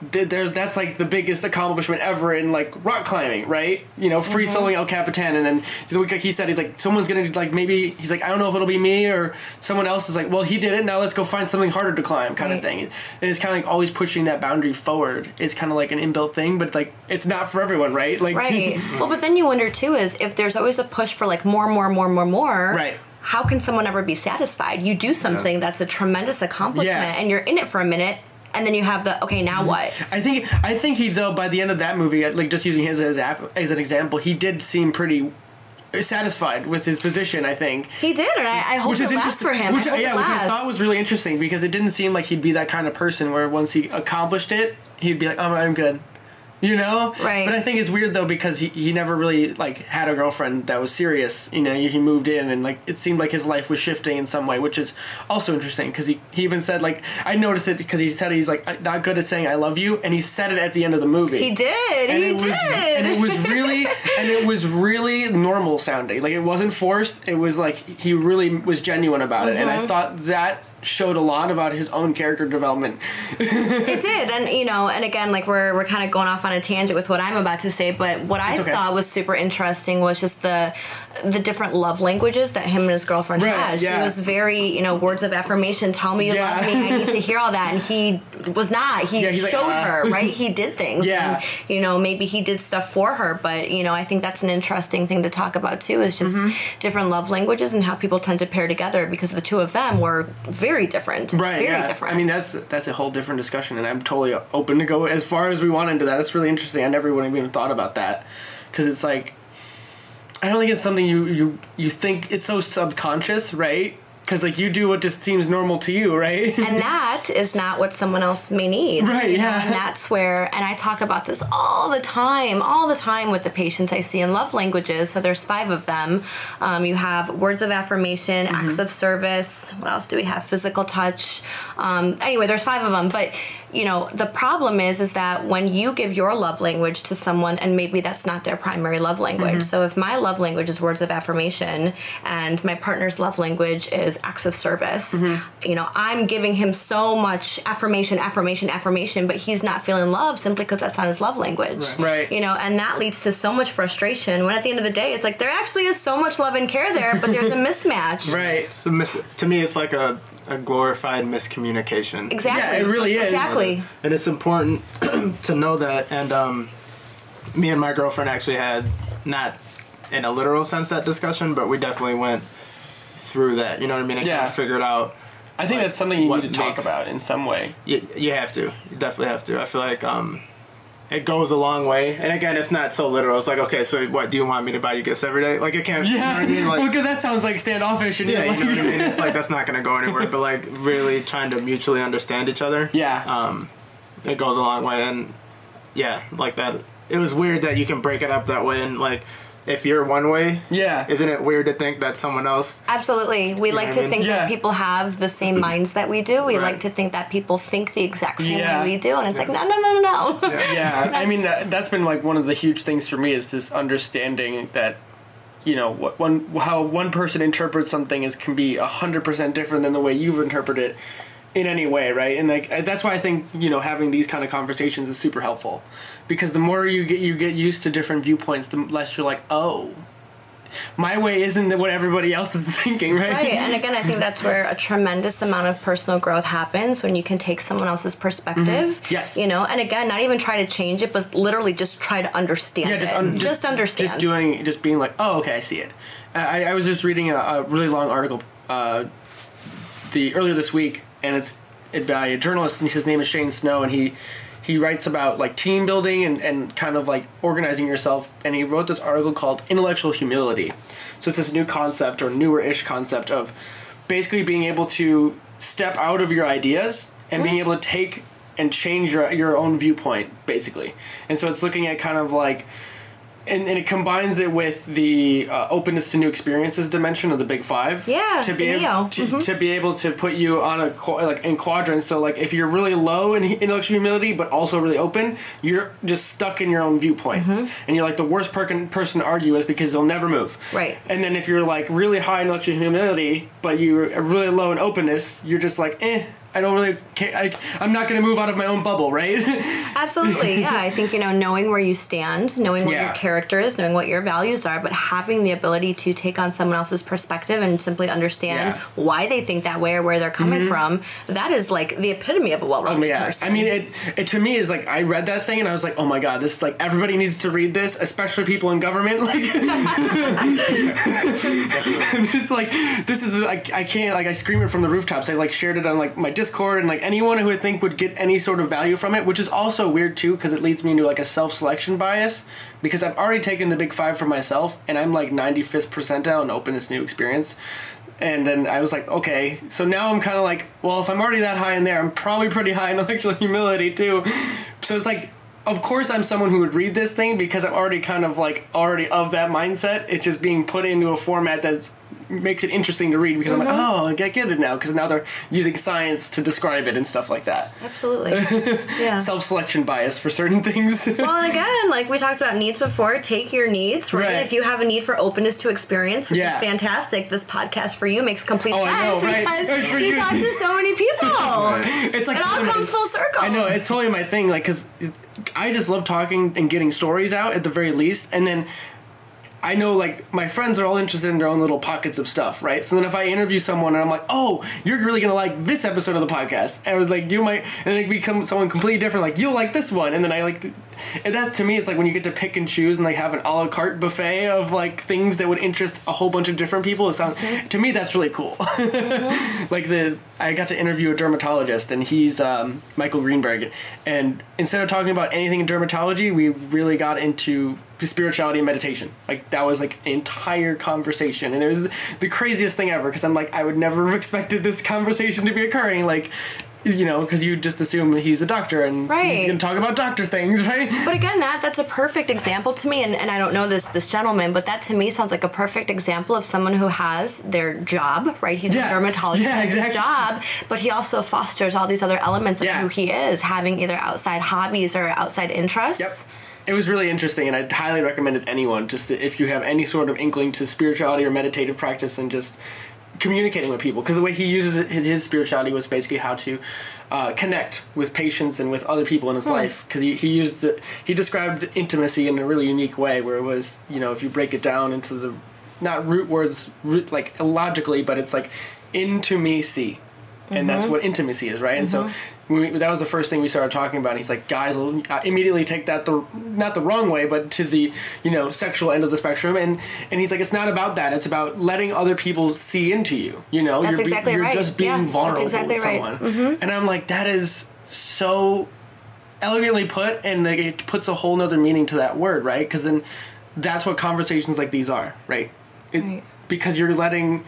there's that's like the biggest accomplishment ever in like rock climbing, right? You know, free mm-hmm. soloing El Capitan, and then like he said, he's like someone's gonna like maybe he's like I don't know if it'll be me or someone else is like, well he did it, now let's go find something harder to climb, kind of thing. And it's kind of like always pushing that boundary forward is kind of like an inbuilt thing, but it's like it's not for everyone, right? Like Right. well, but then you wonder too is if there's always a push for like more, more, more, more, more. Right. How can someone ever be satisfied? You do something that's a tremendous accomplishment, Yeah. and you're in it for a minute, and then you have the okay, now mm-hmm. what? I think I think he though by the end of that movie, uh, like just using his as, app, as an example, he did seem pretty satisfied with his position. I think. He did, and I, I hope Which it is lasts for him. Which, I yeah, which I thought was really interesting because it didn't seem like he'd be that kind of person where once he accomplished it, he'd be like, "Oh, I'm good." You know, Right. But I think it's weird though because he, he never really like had a girlfriend that was serious. You know, he moved in and like it seemed like his life was shifting in some way, which is also interesting because he, he even said like I noticed it because he said he's like not good at saying I love you, and he said it at the end of the movie He did. and he it was did. and it was really and it was really normal sounding like it wasn't forced it was like he really was genuine about it and Mm-hmm. i thought that showed a lot about his own character development It did, and you know, and again, like we're we're kind of going off on a tangent with what I'm about to say, but what I okay. thought was super interesting was just the the different love languages that him and his girlfriend Right, had. yeah. She was very, you know, words of affirmation. Tell me you Yeah. love me. I need to hear all that, and he was not. He Yeah, he's like, showed uh. her, right? He did things. Yeah. and, you know, maybe he did stuff for her, but you know, I think that's an interesting thing to talk about too. Is just Mm-hmm. different love languages and how people tend to pair together because the two of them were very different. right Very yeah. different. i mean that's that's a whole different discussion and i'm totally open to go as far as we want into that. That's really interesting. I never would have even thought about that. Because it's like i don't think it's something you you you think it's so subconscious right? Because like you do what just seems normal to you right? And that is not what someone else may need. Right, you know, yeah. And that's where, and I talk about this all the time, all the time with the patients I see in love languages. So there's five of them. Um, you have words of affirmation, Mm-hmm. acts of service. What else do we have? Physical touch. Um, anyway, there's five of them. But you know, the problem is, is that when you give your love language to someone, and maybe that's not their primary love language. Mm-hmm. So if my love language is words of affirmation, and my partner's love language is acts of service, Mm-hmm. you know, I'm giving him so much affirmation, affirmation, affirmation, but he's not feeling love simply because that's not his love language. Right. You know, and that leads to so much frustration. When at the end of the day, it's like there actually is so much love and care there, but there's a mismatch. right So mis- to me, it's like a, a glorified miscommunication. Exactly. Yeah, it really is. Exactly. And it's important to know that. And um, me and my girlfriend actually had not in a literal sense that discussion, but we definitely went through that. You know what I mean? And Yeah. kind of figured out. I think that's something you need to talk makes- about in some way You, you have to. You definitely have to. I feel like um, it goes a long way. And again, it's not so literal. It's like, okay, so what do you want me to buy you gifts every day? Like it can't. You know I mean? Like, well, because that sounds like standoffish and Yeah, you're you know what I mean. It's like that's not gonna go anywhere. But like really trying to mutually understand each other. yeah Um, it goes a long way, and yeah, like that. It was weird that you can break it up that way, and like if you're one way, yeah isn't it weird to think that someone else? Absolutely. We like to I mean? think Yeah. that people have the same minds that we do. We Right. like to think that people think the exact same Yeah. way we do. And it's like, no, no, no, no, no. yeah i mean that, that's been like one of the huge things for me is this understanding that you know what one how one person interprets something is can be 100% different than the way you've interpreted it in any way right and like that's why i think you know having these kind of conversations is super helpful because the more you get you get used to different viewpoints the less you're like oh my way isn't what everybody else is thinking, right? Right, and again, I think that's where a tremendous amount of personal growth happens when you can take someone else's perspective. Yes. You know, and again, not even try to change it, but literally just try to understand yeah, just, it. un- just, understand. Just doing, just being like, oh, okay, I see it. I, I was just reading a, a really long article uh, the earlier this week, and it's it, by a journalist. And his name is Shane Snow, and he he writes about like team building and, and kind of like organizing yourself. And he wrote this article called Intellectual Humility. So it's this new concept or newer-ish concept of basically being able to step out of your ideas and being hmm. able to take and change your your own viewpoint basically. And so it's looking at kind of like and, and it combines it with the uh, openness to new experiences dimension of the big five. Yeah, to be able to, Mhm. to be able to put you on a qu- like in quadrants. So like if you're really low in intellectual humility but also really open, you're just stuck in your own viewpoints, Mm-hmm. and you're like the worst per- person to argue with because they'll never move. Right. And then if you're like really high in intellectual humility but you're really low in openness, you're just like eh. I don't really care. I, I'm not going to move out of my own bubble, right? Absolutely, yeah. I think you know knowing where you stand, knowing what Yeah. your character is, knowing what your values are, but having the ability to take on someone else's perspective and simply understand Yeah. Mm-hmm. why they think that way or where they're coming from. That is like the epitome of a well-rounded Oh, yeah. person. I mean, it, it to me is like I read that thing and I was like, oh my god, this is like everybody needs to read this, especially people in government. Like, I'm just like this is like I can't like I scream it from the rooftops. I like shared it on like my Discord and like anyone who would think would get any sort of value from it, which is also weird too because it leads me into like a self selection bias because I've already taken the big five for myself and I'm like 95th percentile in openness new experience. And then I was like, okay, so now I'm kind of like, well, if I'm already that high in there, I'm probably pretty high in intellectual humility too. So it's like, of course, I'm someone who would read this thing because I'm already kind of like already of that mindset. It's just being put into a format that makes it interesting to read because I'm like, uh-huh. oh, I get get it now because now they're using science to describe it and stuff like that. Absolutely, yeah. Self selection bias for certain things. well, again, like we talked about needs before, take your needs, right? Right. If you have a need for openness to experience, which Yeah. is fantastic, this podcast for you makes complete Oh, I know, sense right. because For you talk to so many people. it's like It all comes full circle. I know it's totally my thing. Like, cause I just love talking and getting stories out at the very least, and then. I know, like, my friends are all interested in their own little pockets of stuff, right? So then if I interview someone and I'm like, oh, you're really gonna like this episode of the podcast, and like, you might, and then it become someone completely different, like, you'll like this one, and then I like, and that to me, it's like when you get to pick and choose and like have an a la carte buffet of like things that would interest a whole bunch of different people. It sounds, to me, that's really cool. like the I got to interview a dermatologist and he's um, Michael Greenberg and instead of talking about anything in dermatology we really got into spirituality and meditation like that was like an entire conversation and it was the craziest thing ever because I'm like I would never have expected this conversation to be occurring like you know because you just assume he's a doctor and Right. he's gonna talk about doctor things right But again, that that's a perfect example to me, and, and I don't know this this gentleman, but that to me sounds like a perfect example of someone who has their job, right? He's Yeah. a dermatologist, Yeah, that's his job, but he also fosters all these other elements of Yeah. who he is, having either outside hobbies or outside interests. Yep. It was really interesting, and I'd highly recommend it anyone. Just if you have any sort of inkling to spirituality or meditative practice, and just communicating with people, because the way he uses it, his spirituality was basically how to uh, connect with patients and with other people in his hmm. life. Because he, he used the, he described intimacy in a really unique way, where it was you know if you break it down into the not root words root, like illogically, but it's like into me see and that's mm-hmm. what intimacy is, right? And so mm-hmm. We, that was the first thing we started talking about. And he's like, guys, will uh, immediately take that the not the wrong way, but to the you know sexual end of the spectrum. And and he's like, it's not about that. It's about letting other people see into you. You know, That's you're, be- exactly you're right. just being Yeah, vulnerable exactly with right. someone. And I'm like, that is so elegantly put, and like, it puts a whole nother meaning to that word, right? Because then that's what conversations like these are, right? It, Right. Because you're letting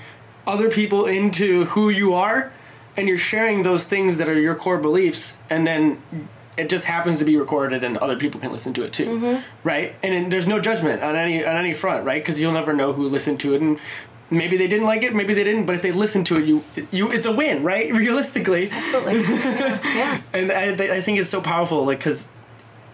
other people into who you are, and you're sharing those things that are your core beliefs, and then it just happens to be recorded, and other people can listen to it too, Mm-hmm. right? And then there's no judgment on any on any front, right? Because you'll never know who listened to it, and maybe they didn't like it, maybe they didn't, but if they listened to it, you you it's a win, right? Realistically, Absolutely. yeah. and I, I think it's so powerful like because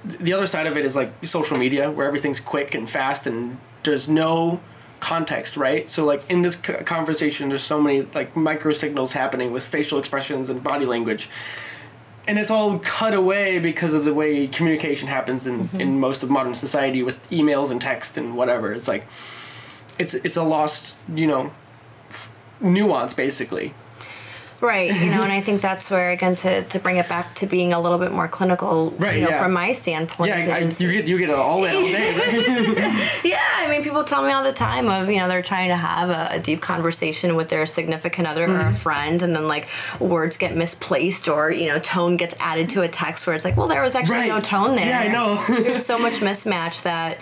the other side of it is like social media where everything's quick and fast and there's no context right? So like in this conversation there's so many like micro signals happening with facial expressions and body language. And it's all cut away because of the way communication happens in, mm-hmm. in most of modern society with emails and text and whatever. It's like it's it's a lost you know f- nuance basically. Right, you know, and I think that's where again to, to bring it back to being a little bit more clinical, Right, you know, yeah. from my standpoint. Yeah, I, is- you get you get it all day all day. Right? yeah, I mean, people tell me all the time of you know they're trying to have a, a deep conversation with their significant other or Mm-hmm. a friend, and then like words get misplaced or you know tone gets added to a text where it's like, well, there was actually Right. no tone there. Yeah, I know. There's so much mismatch that.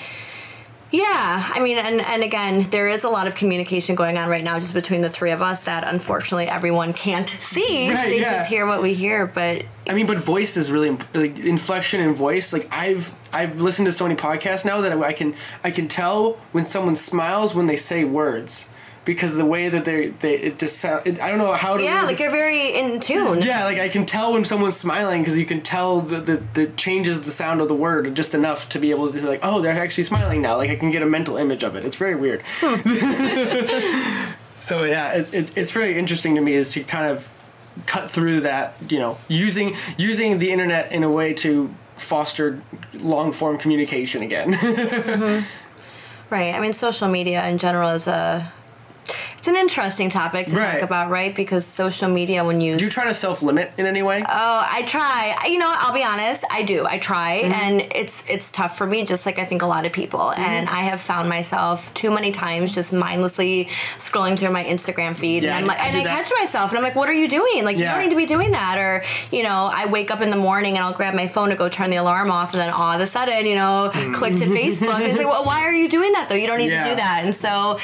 Yeah, I mean, and, and again, there is a lot of communication going on right now just between the three of us that unfortunately everyone can't see. Right, they yeah. just hear what we hear, but I mean, but voice is really like inflection in voice. Like I've I've listened to so many podcasts now that I can I can tell when someone smiles when they say words because the way that they they it just sound, it, I don't know how to yeah, really like you're very in tune. yeah like I can tell when someone's smiling because you can tell the, the the changes the sound of the word just enough to be able to be like oh they're actually smiling now like I can get a mental image of it. It's very weird. so yeah, it, it, it's very interesting to me is to kind of cut through that you know using using the internet in a way to foster long form communication again. Mm-hmm. Right. I mean, social media in general is a. It's an interesting topic to Right. talk about, right? Because social media, when you do you try to self limit in any way? Oh, I try. I- You know, I'll be honest. I do. I try, Mm-hmm. and it's it's tough for me, just like I think a lot of people. And I have found myself too many times just mindlessly scrolling through my Instagram feed, Yeah, and I'm like, I and I that. catch myself, and I'm like, what are you doing? Like, you don't need to be doing that. Or, you know, I wake up in the morning and I'll grab my phone to go turn the alarm off, and then all of a sudden, you know, click to Facebook. And it's like, well, why are you doing that though? You don't need Mm. Yeah. to do that. And so.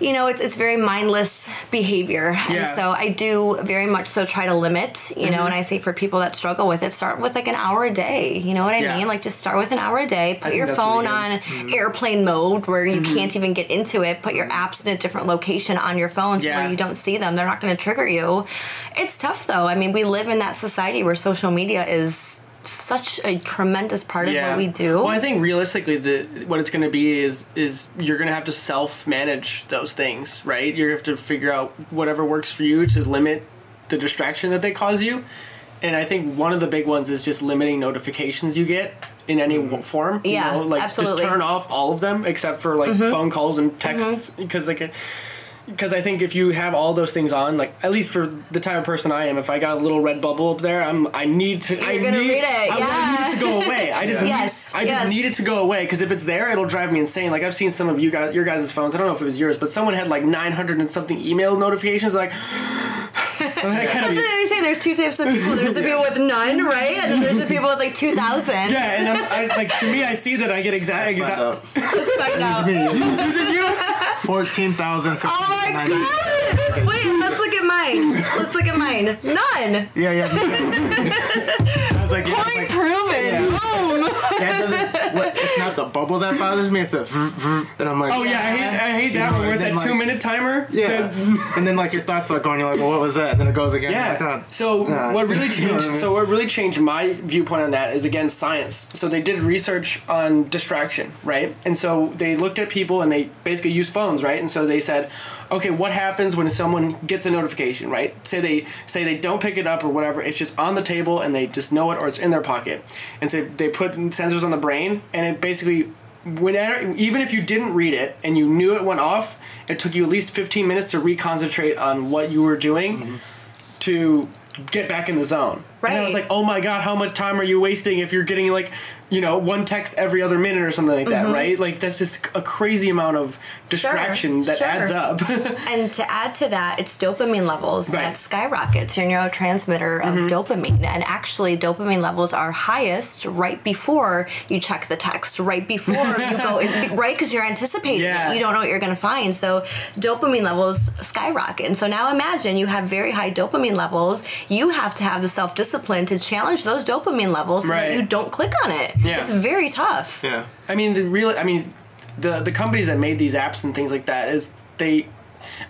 You know, it's it's very mindless behavior, and so I do very much so try to limit. You know, and I say for people that struggle with it, start with like an hour a day. You know what I Yeah. mean? Like just start with an hour a day. Put your phone on airplane mode where Mm-hmm. you can't even get into it. Put your apps in a different location on your phone so Yeah. where you don't see them. They're not going to trigger you. It's tough though. I mean, we live in that society where social media is such a tremendous part of what we do. Well, I think realistically, the what it's going to be is is you're going to have to self manage those things, right? You have to figure out whatever works for you to limit the distraction that they cause you. And I think one of the big ones is just limiting notifications you get in any w form. you Yeah, know? like absolutely. Mm-hmm. just turn off all of them except for like phone calls and texts because like. Because I think if you have all those things on, like at least for the type of person I am, if I got a little red bubble up there, I'm I need to. I You're gonna need, read it, I, I need it to go away. I just Yeah. need, Yes, I just yes. need it to go away because if it's there, it'll drive me insane. Like I've seen some of you guys, your guys' phones. I don't know if it was yours, but someone had like 900 and something email notifications. Like, that kind That's what they say. There's two types of people. There's the people with none, right? And then there's the people with like two thousand. yeah, and I'm, I, like to me, I see that I get exact Find exact. out. Find out. Fourteen thousand Oh my god! Wait, let's look at mine. Let's look at mine. None. Yeah, yeah. I was like, yeah, Point like, proven. Boom. yeah, it doesn't, what, it's not the bubble that bothers me. It's the, and I'm like, Oh yeah, I hate, I hate that one. Where it's Then, that like- two minute timer. yeah. and then like your thoughts start going. You're like, well, what was that? And then it goes again. Yeah. Like, oh. So Nah. what really You know what changed? I mean? So what really changed my viewpoint on that is again science. So they did research on distraction, right? And so they looked at people and they basically used phones, right? And so they said, okay, what happens when someone gets a notification, right? Say they say they don't pick it up or whatever. It's just on the table and they just know it or it's in their pocket. And so they put sensors on the brain and it basically. Whenever, even if you didn't read it and you knew it went off, it took you at least 15 minutes to reconcentrate on what you were doing mm-hmm. to get back in the zone. And I was like, oh my god, how much time are you wasting if you're getting like, you know, one text every other minute or something like Mm-hmm. that, right? Like that's just a crazy amount of distraction that sure. adds up. And to add to that, it's dopamine levels Right. Mm-hmm. that skyrockets your neurotransmitter of dopamine. And actually, dopamine levels are highest right before you check the text, right before you go, right? Because you're anticipating Yeah. it. You don't know what you're going to find. So, dopamine levels skyrocket. And so now imagine you have very high dopamine levels. You have to have the self discipline to challenge those dopamine levels so Right. that you don't click on it. Yeah. It's very tough. yeah. I mean, the real, I mean, the the companies that made these apps and things like that is they.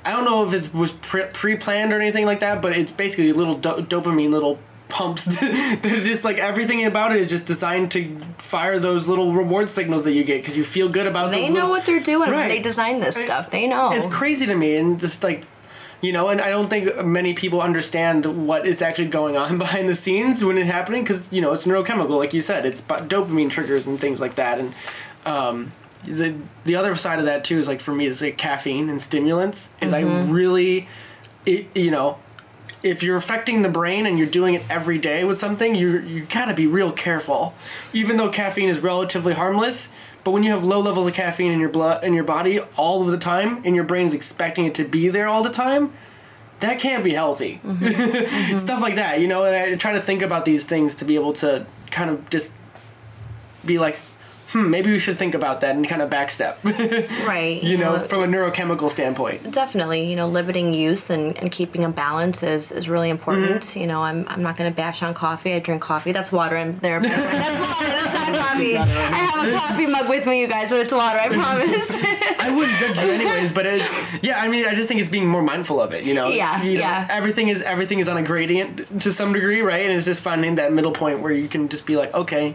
I don't know if it was pre planned or anything like that, but it's basically little do- dopamine little pumps. They're just like everything about it is just designed to fire those little reward signals that you get because you feel good about. Things. They those know little- what they're doing when they design this I- stuff. They know. It's crazy to me, and just like, you know, and I don't think many people understand what is actually going on behind the scenes when it's happening because you know it's neurochemical, like you said, it's dopamine triggers and things like that, and um, the the other side of that too is like for me is like caffeine and stimulants is I really, it, you know, if you're affecting the brain and you're doing it every day with something, you you gotta be real careful. Even though caffeine is relatively harmless, but when you have low levels of caffeine in your blood in your body all of the time, and your brain is expecting it to be there all the time, that can't be healthy. Mm-hmm. Mm-hmm. Stuff like that, you know. And I try to think about these things to be able to kind of just be like, hmm, maybe we should think about that and kind of backstep. Right. you know, from a neurochemical standpoint. Definitely, you know, limiting use and, and keeping a balance is, is really important. You know, I'm, I'm not going to bash on coffee. I drink coffee. That's water in there. that's water. That's not coffee. I have a coffee mug with me, you guys, but it's water. I promise. I wouldn't judge you anyways, but it, yeah, I mean, I just think it's being more mindful of it. You know, Yeah, You know, yeah. Everything is everything is on a gradient to some degree, right? And it's just finding that middle point where you can just be like, okay.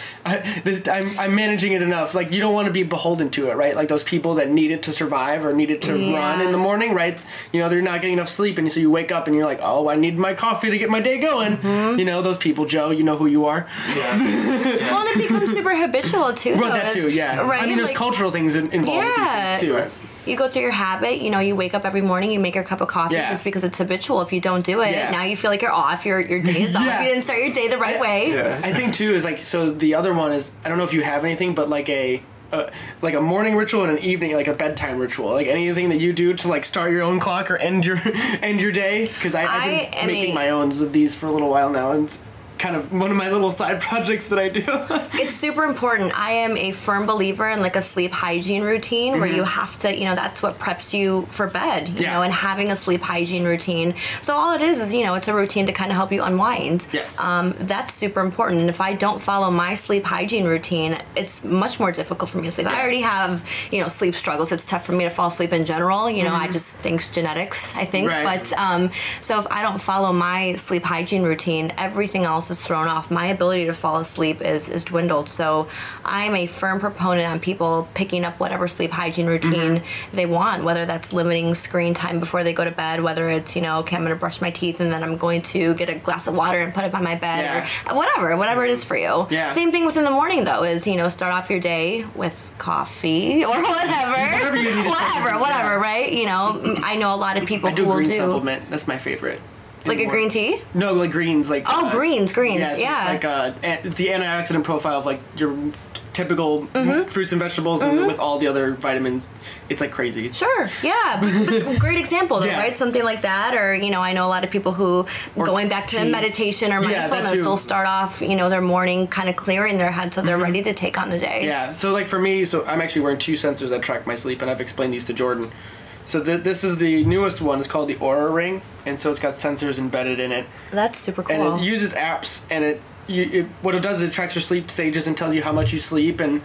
I, this, I'm, I'm managing it enough. Like you don't want to be beholden to it, right? Like those people that need it to survive or need it to Yeah. run in the morning, right? You know they're not getting enough sleep, and so you wake up and you're like, oh, I need my coffee to get my day going. Mm-hmm. You know those people, Joe. You know who you are. Yeah. well, and it becomes super habitual too. Well, though, that too, yeah. Right. I mean, there's like, cultural things in, involved with Yeah. these things too. Right. You go through your habit. You know, you wake up every morning, you make your cup of coffee Yeah. just because it's habitual. If you don't do it, Yeah. now you feel like you're off. Your your day is off. Yeah. You didn't start your day the right way. Yeah. I think too is like so. The other one is I don't know if you have anything, but like a. Uh, like a morning ritual and an evening, like a bedtime ritual, like anything that you do to like start your own clock or end your end your day. Because I've I been am making a- my own of these for a little while now, and kind of one of my little side projects that I do. It's super important. I am a firm believer in like a sleep hygiene routine where you have to, you know, that's what preps you for bed, you Mm-hmm. Yeah. know, and having a sleep hygiene routine. So all it is is, you know, it's a routine to kind of help you unwind. Yes. Um, that's super important. And if I don't follow my sleep hygiene routine, it's much more difficult for me to sleep. I already have, you know, sleep struggles. It's tough for me to fall asleep in general. You know, I just think genetics, I think. Mm-hmm. Right. But um, so if I don't follow my sleep hygiene routine, everything else is thrown off. My ability to fall asleep is, is dwindled. So I'm a firm proponent on people picking up whatever sleep hygiene routine Mm-hmm. they want, whether that's limiting screen time before they go to bed, whether it's, you know, okay, I'm going to brush my teeth and then I'm going to get a glass of water and put it by my bed Yeah. or whatever, whatever it is for you. Yeah. Same thing within the morning though, is, you know, start off your day with coffee or whatever. Whatever you need to start whatever, whatever, yeah. right? You know, I know a lot of people I do who will green do supplement. That's my favorite. Like a green tea. No, like greens, like Oh, uh, greens, greens, Yes, yeah. it's like uh, an- the antioxidant profile of like your typical Mm-hmm. fruits and vegetables, and with all the other vitamins, it's like crazy. Sure, yeah, great example, though, Yeah. right? Something like that, or you know, I know a lot of people who going back to tea. meditation or Yeah, mindfulness, too. they'll start off, you know, their morning kind of clearing their head, so they're Mm-hmm. ready to take on the day. Yeah. So like for me, so I'm actually wearing two sensors that track my sleep, and I've explained these to Jordan. So th- this is the newest one. It's called the Oura Ring, and so it's got sensors embedded in it, That's super cool. and it uses apps, and it, you, it what it does is it tracks your sleep stages and tells you how much you sleep and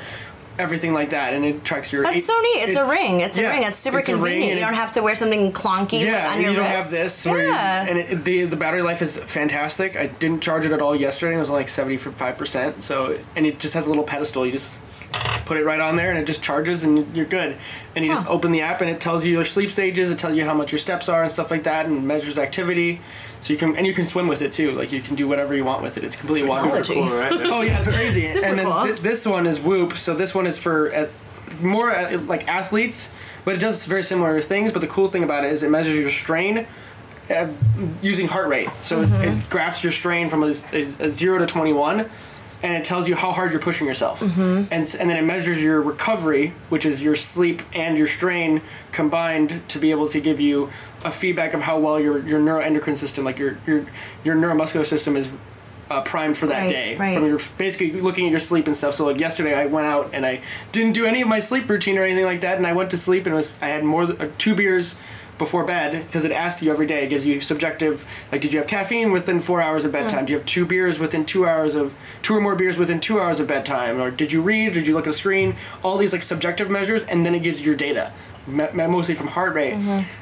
everything like that, and it tracks your. That's it- so neat. It's a ring. It's a ring. It's super it's convenient. you don't have to wear something clunky Yeah, your you don't wrist. have this. Where you- yeah. and it, the the battery life is fantastic. I didn't charge it at all yesterday. It was only like seventy five percent. So and it just has a little pedestal. You just put it right on there, and it just charges, and you're good. And you just open the app, and it tells you your sleep stages. It tells you how much your steps are and stuff like that, and measures activity. So you can and you can swim with it too. Like you can do whatever you want with it. It's completely waterproof. Cool, right? Oh yeah, it's crazy. Super and then cool. th- this one is Whoop. So this one is for uh, more uh, like athletes, but it does very similar things. But the cool thing about it is it measures your strain uh, using heart rate. So it, it graphs your strain from a, a, a zero to twenty one. And it tells you how hard you're pushing yourself, and and then it measures your recovery, which is your sleep and your strain combined, to be able to give you a feedback of how well your your neuroendocrine system, like your your your neuromuscular system, is uh, primed for that Right, day right. from your basically looking at your sleep and stuff. So like yesterday, I went out and I didn't do any of my sleep routine or anything like that, and I went to sleep and it was I had more uh, two beers before bed because it asks you every day. It gives you subjective like, did you have caffeine within four hours of bedtime? Do you have two beers within two hours of two or more beers within two hours of bedtime? Or did you read? Did you look at a screen? All these like subjective measures, and then it gives you your data. Mostly from heart rate,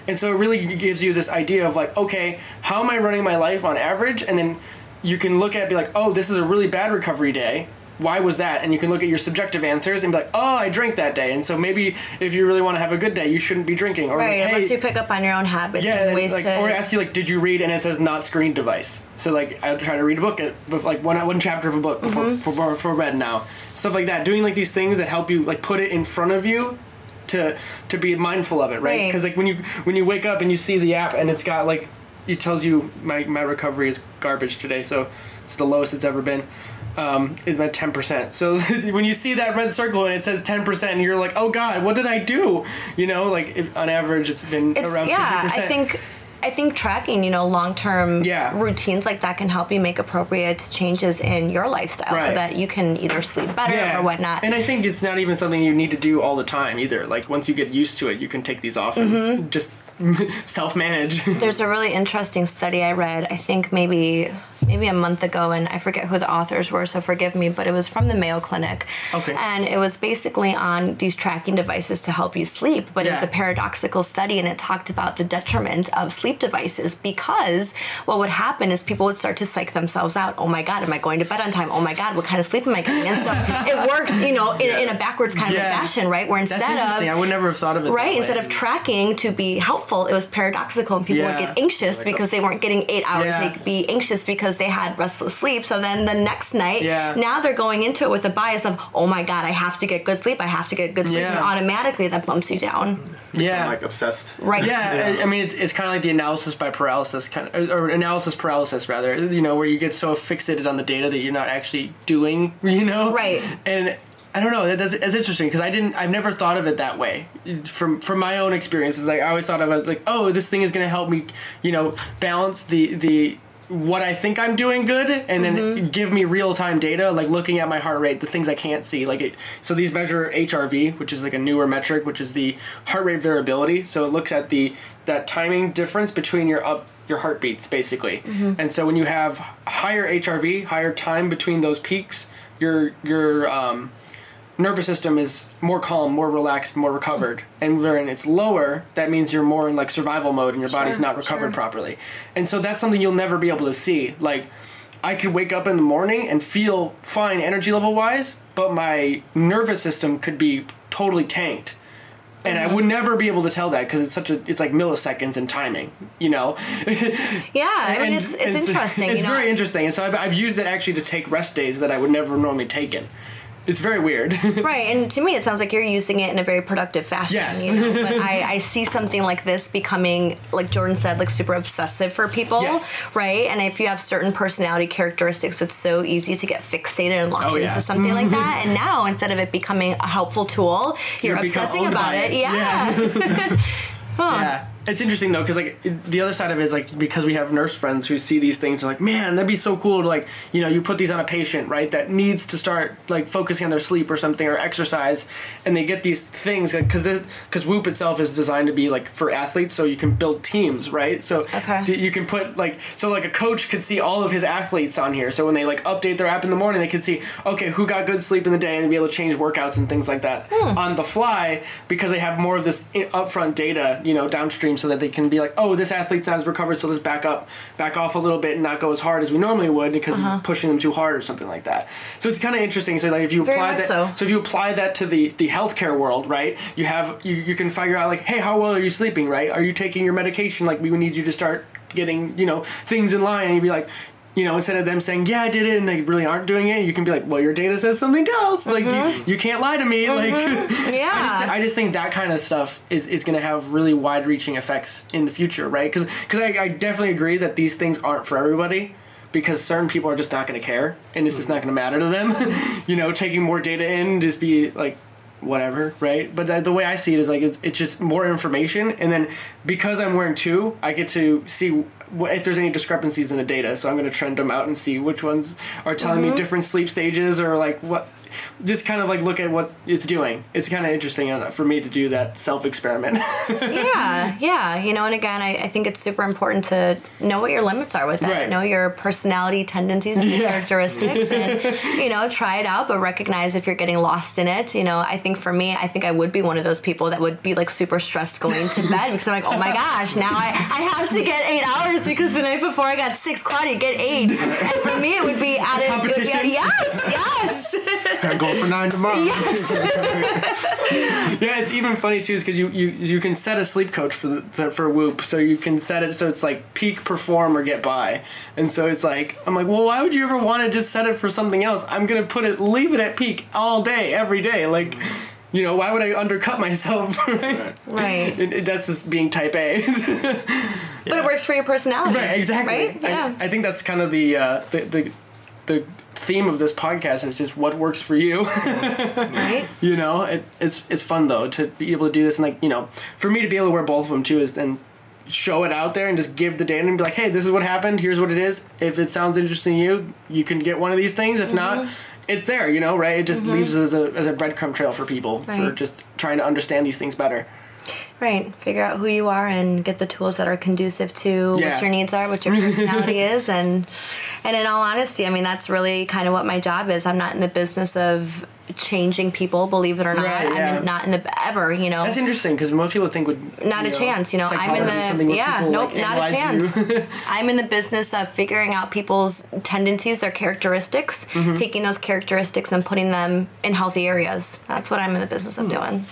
and so it really gives you this idea of like, okay, how am I running my life on average? And then you can look at be like, oh, this is a really bad recovery day. why was that? And you can look at your subjective answers and be like, oh, I drank that day. And so maybe if you really want to have a good day, you shouldn't be drinking. Or Right, like, hey, lets you pick up on your own habits yeah, and ways like, to. or ask you like, did you read? And it says not screen device. So like, I try to read a book at like one one chapter of a book before Mm-hmm. for, for bed now. Stuff like that. Doing like these things that help you like put it in front of you. To, to be mindful of it, right? Right. Because like when you when you wake up and you see the app and it's got like it tells you my, my recovery is garbage today, so it's the lowest it's ever been. Um, it's at ten percent. So when you see that red circle and it says ten percent, you're like, oh god, what did I do? You know, like it, on average, it's been it's around yeah. fifty percent. I think I think tracking, you know, long term Yeah. routines like that can help you make appropriate changes in your lifestyle so that you can either sleep better or whatnot. And I think it's not even something you need to do all the time either. Like once you get used to it, you can take these off and Mm-hmm. just self manage. There's a really interesting study I read, I think maybe maybe a month ago, and I forget who the authors were, so forgive me, but it was from the Mayo Clinic. Okay. And it was basically on these tracking devices to help you sleep, but it was a paradoxical study, and it talked about the detriment of sleep devices because what would happen is people would start to psych themselves out. Oh my God, am I going to bed on time? Oh my God, what kind of sleep am I getting? And so it worked, you know, in, in a backwards kind Yeah. of fashion, right? Where instead of I would never have thought of it. right instead of tracking to be helpful it was paradoxical and people Yeah. would get anxious because they weren't getting eight hours Yeah. they'd be anxious because they had restless sleep so then the next night Yeah. now they're going into it with a bias of oh my god i have to get good sleep i have to get good sleep Yeah. and automatically that bumps you down yeah. I'm like obsessed. right Yeah, I, I mean it's, it's kind of like the analysis by paralysis kind of, or analysis paralysis rather. You know, where you get so fixated on the data that you're not actually doing. You know, Right. And I don't know. That does, it's interesting because I didn't. I've never thought of it that way. From from my own experiences, like I always thought of it as like, oh, this thing is going to help me, you know, balance the the what I think I'm doing good, and then Mm-hmm. give me real time data, like looking at my heart rate, the things I can't see. Like it. So these measure HRV, which is like a newer metric, which is the heart rate variability. So it looks at the that timing difference between your up your heartbeats basically. And so when you have higher HRV, higher time between those peaks, your your um, nervous system is more calm, more relaxed, more recovered. And when it's lower, that means you're more in like survival mode and your body's not recovered sure. properly. And so that's something you'll never be able to see. Like I could wake up in the morning and feel fine energy level wise, but my nervous system could be totally tanked. And I mm-hmm. would never be able to tell that because it's such a it's like milliseconds in timing, you know. yeah i mean And it's it's, interesting It's you know very interesting, and so I've, I've used it actually to take rest days that I would never normally take in. It's very weird. Right, and to me, it sounds like you're using it in a very productive fashion. Yes. You know? but I, I see something like this becoming, like Jordan said, like super obsessive for people. Yes. Right, and if you have certain personality characteristics, it's so easy to get fixated and locked Oh, yeah. into something like mm-hmm. that. And now, instead of it becoming a helpful tool, you're, You become obsessing about it. it. Yeah. Yeah. It's interesting though, because like the other side of it is like because we have nurse friends who see these things, they're like, man, that'd be so cool to like, you know, you put these on a patient, right, that needs to start like focusing on their sleep or something or exercise, and they get these things because because Whoop itself is designed to be like for athletes, so you can build teams, right? So Okay. th- you can put like so like a coach could see all of his athletes on here, so when they like update their app in the morning, they can see okay who got good sleep in the day and be able to change workouts and things like that hmm. on the fly because they have more of this eh, upfront data, you know, downstream, so that they can be like, oh, this athlete's not as recovered, so let's back up, back off a little bit, and not go as hard as we normally would because Uh-huh. pushing them too hard or something like that. So it's kind of interesting. So like if you Very apply that, so. if you apply that to the the healthcare world, right? You have you, you can figure out like, hey, how well are you sleeping, right? Are you taking your medication? Like we would need you to start getting you know things in line, and you'd be like. You know, instead of them saying, "Yeah, I did it," and they really aren't doing it, you can be like, "Well, your data says something else. Like, you, you can't lie to me." Like, Mm-hmm. Yeah. I just, I just think that kind of stuff is, is going to have really wide reaching effects in the future, right? Because I, I definitely agree that these things aren't for everybody because certain people are just not going to care and it's just not going to matter to them. you know, taking more data in, just be like, whatever, right? But the, the way I see it is like it's, it's just more information, and then because I'm wearing two, I get to see if there's any discrepancies in the data. So I'm going to trend them out and see which ones are telling me mm-hmm. different sleep stages or like what just kind of like look at what it's doing. It's kind of interesting for me to do that self experiment. yeah, yeah. You know, and again, I, I think it's super important to know what your limits are with it. Right. Know your personality tendencies and Yeah. characteristics, and you know, try it out, but recognize if you're getting lost in it. You know, I think for me, I think I would be one of those people that would be like super stressed going to bed because I'm like, oh my gosh, now I, I have to get eight hours because the night before I got six. Claudia, get eight. And for me, it would be added. It would be competition? yes, yes. Going for nine tomorrow. Yeah, it's even funny too, because you, you you can set a sleep coach for the, for Whoop, so you can set it so it's like peak, perform, or get by, and so it's like I'm like, well, why would you ever want to just set it for something else? I'm gonna put it, leave it at peak all day, every day, like. You know, why would I undercut myself? Right? Right. It, it- that's just being type A. But it works for your personality. right, exactly. Right? Yeah. I, I think that's kind of the, uh, the the the theme of this podcast is just what works for you. right? you know it, it's it's fun though to be able to do this and like you know for me to be able to wear both of them too is then show it out there and just give the data and be like hey this is what happened. Here's what it is. If it sounds interesting to you you can get one of these things. If not Mm-hmm. it's there you know right? It just leaves as a, as a breadcrumb trail for people for just trying to understand these things better Right. Figure out who you are and get the tools that are conducive to Yeah. what your needs are, what your personality is, and and in all honesty, I mean that's really kind of what my job is. I'm not in the business of changing people, believe it or not. Right, I'm in, not in the ever, you know. that's interesting because most people think would not a know, chance, you know. I'm in psychology is something the yeah, people, nope, like, not a chance. I'm in the business of figuring out people's tendencies, their characteristics, Mm-hmm. taking those characteristics and putting them in healthy areas. That's what I'm in the business Hmm. of doing.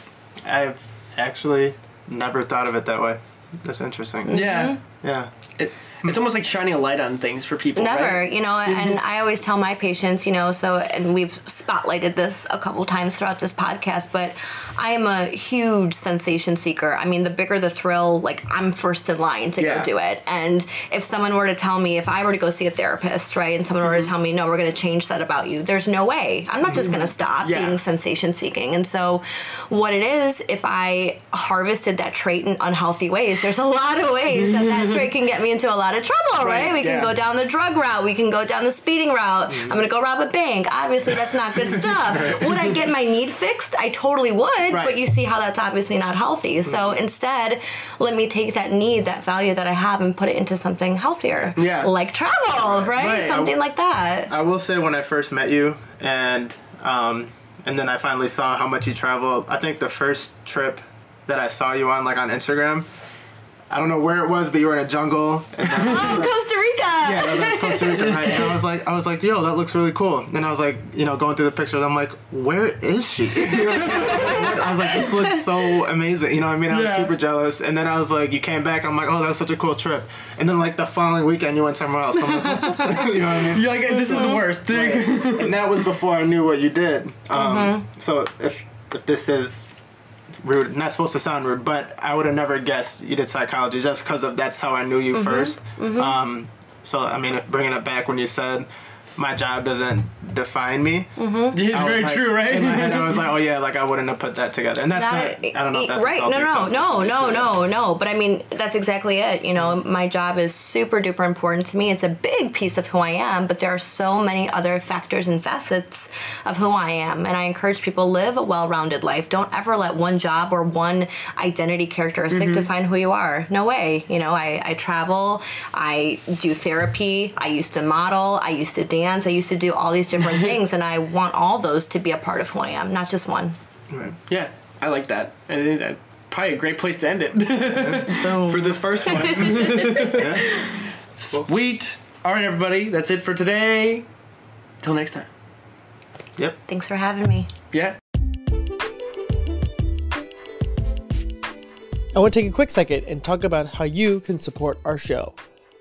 I've actually never thought of it that way. That's interesting. yeah mm-hmm. Yeah. it, it's almost like shining a light on things for people Never, right? you know, and mm-hmm. I always tell my patients, you know, so, and we've spotlighted this a couple times throughout this podcast, but I am a huge sensation seeker. I mean, the bigger the thrill, like, I'm first in line to Yeah. go do it. And if someone were to tell me, if I were to go see a therapist, right, and someone were to mm-hmm. tell me, no, we're going to change that about you, there's no way. I'm not just going to mm-hmm. stop Yeah. being sensation seeking. And so, what it is, if I harvested that trait in unhealthy ways, there's a lot of ways that that trait can get me into a lot of trouble, right? Right, We can go down the drug route, we can go down the speeding route. I'm gonna go rob a bank. Obviously, that's not good stuff. Would I get my need fixed? I totally would, Right. but you see how that's obviously not healthy. So instead, let me take that need, that value that I have, and put it into something healthier. Yeah. Like travel, right? Right. Something like that. I will say when I first met you and um, and then I finally saw how much you travel. I think the first trip that I saw you on, like on Instagram, I don't know where it was, but you were in a jungle. And then, Oh, Costa Rica! yeah, that was in Costa Rica, right? And I was like, I was like, yo, that looks really cool. And I was like, you know, going through the pictures, I'm like, where is she? I was like, this looks so amazing. You know what I mean? I was Yeah. super jealous. And then I was like, you came back. I'm like, oh, that was such a cool trip. And then like the following weekend, you went somewhere else. I'm like, you know what I mean? You're like, this is the worst. and that was before I knew what you did. Um, Mm-hmm. So if if this is rude, not supposed to sound rude, but I would have never guessed you did psychology just because of that's how I knew Mm-hmm. you 1st Um, so I mean, if bringing it back when you said my job doesn't define me, it's I was very like- true, right? In my head, I was like, oh yeah, like I wouldn't have put that together, and that's not. I don't know if that's right. No, insulting, no, no, no, supposed to be, no, no. But I mean, that's exactly it. You know, my job is super duper important to me. It's a big piece of who I am. But there are so many other factors and facets of who I am, and I encourage people live a well-rounded life. Don't ever let one job or one identity characteristic Mm-hmm. define who you are. No way. You know, I, I travel. I do therapy. I used to model. I used to dance. I used to do all these different things, and I want all those to be a part of who I am, not just one. Right. Yeah, I like that. I think that probably a great place to end it for this first one. Yeah. Sweet. All right, everybody, that's it for today. Till next time. Yep. Thanks for having me. Yeah. I want to take a quick second and talk about how you can support our show.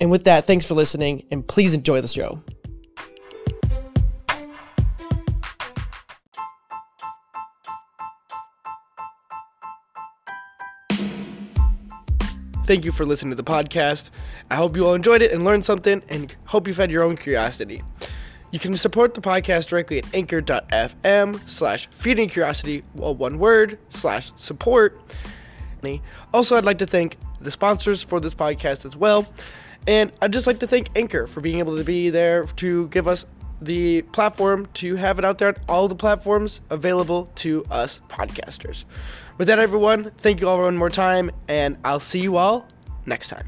And with that, thanks for listening and please enjoy the show. Thank you for listening to the podcast. I hope you all enjoyed it and learned something and hope you fed your own curiosity. You can support the podcast directly at anchor.fm slash feeding curiosity, well, one word, slash support. Also, I'd like to thank the sponsors for this podcast as well. And I'd just like to thank Anchor for being able to be there to give us the platform to have it out there on all the platforms available to us podcasters. With that, everyone, thank you all one more time, and I'll see you all next time.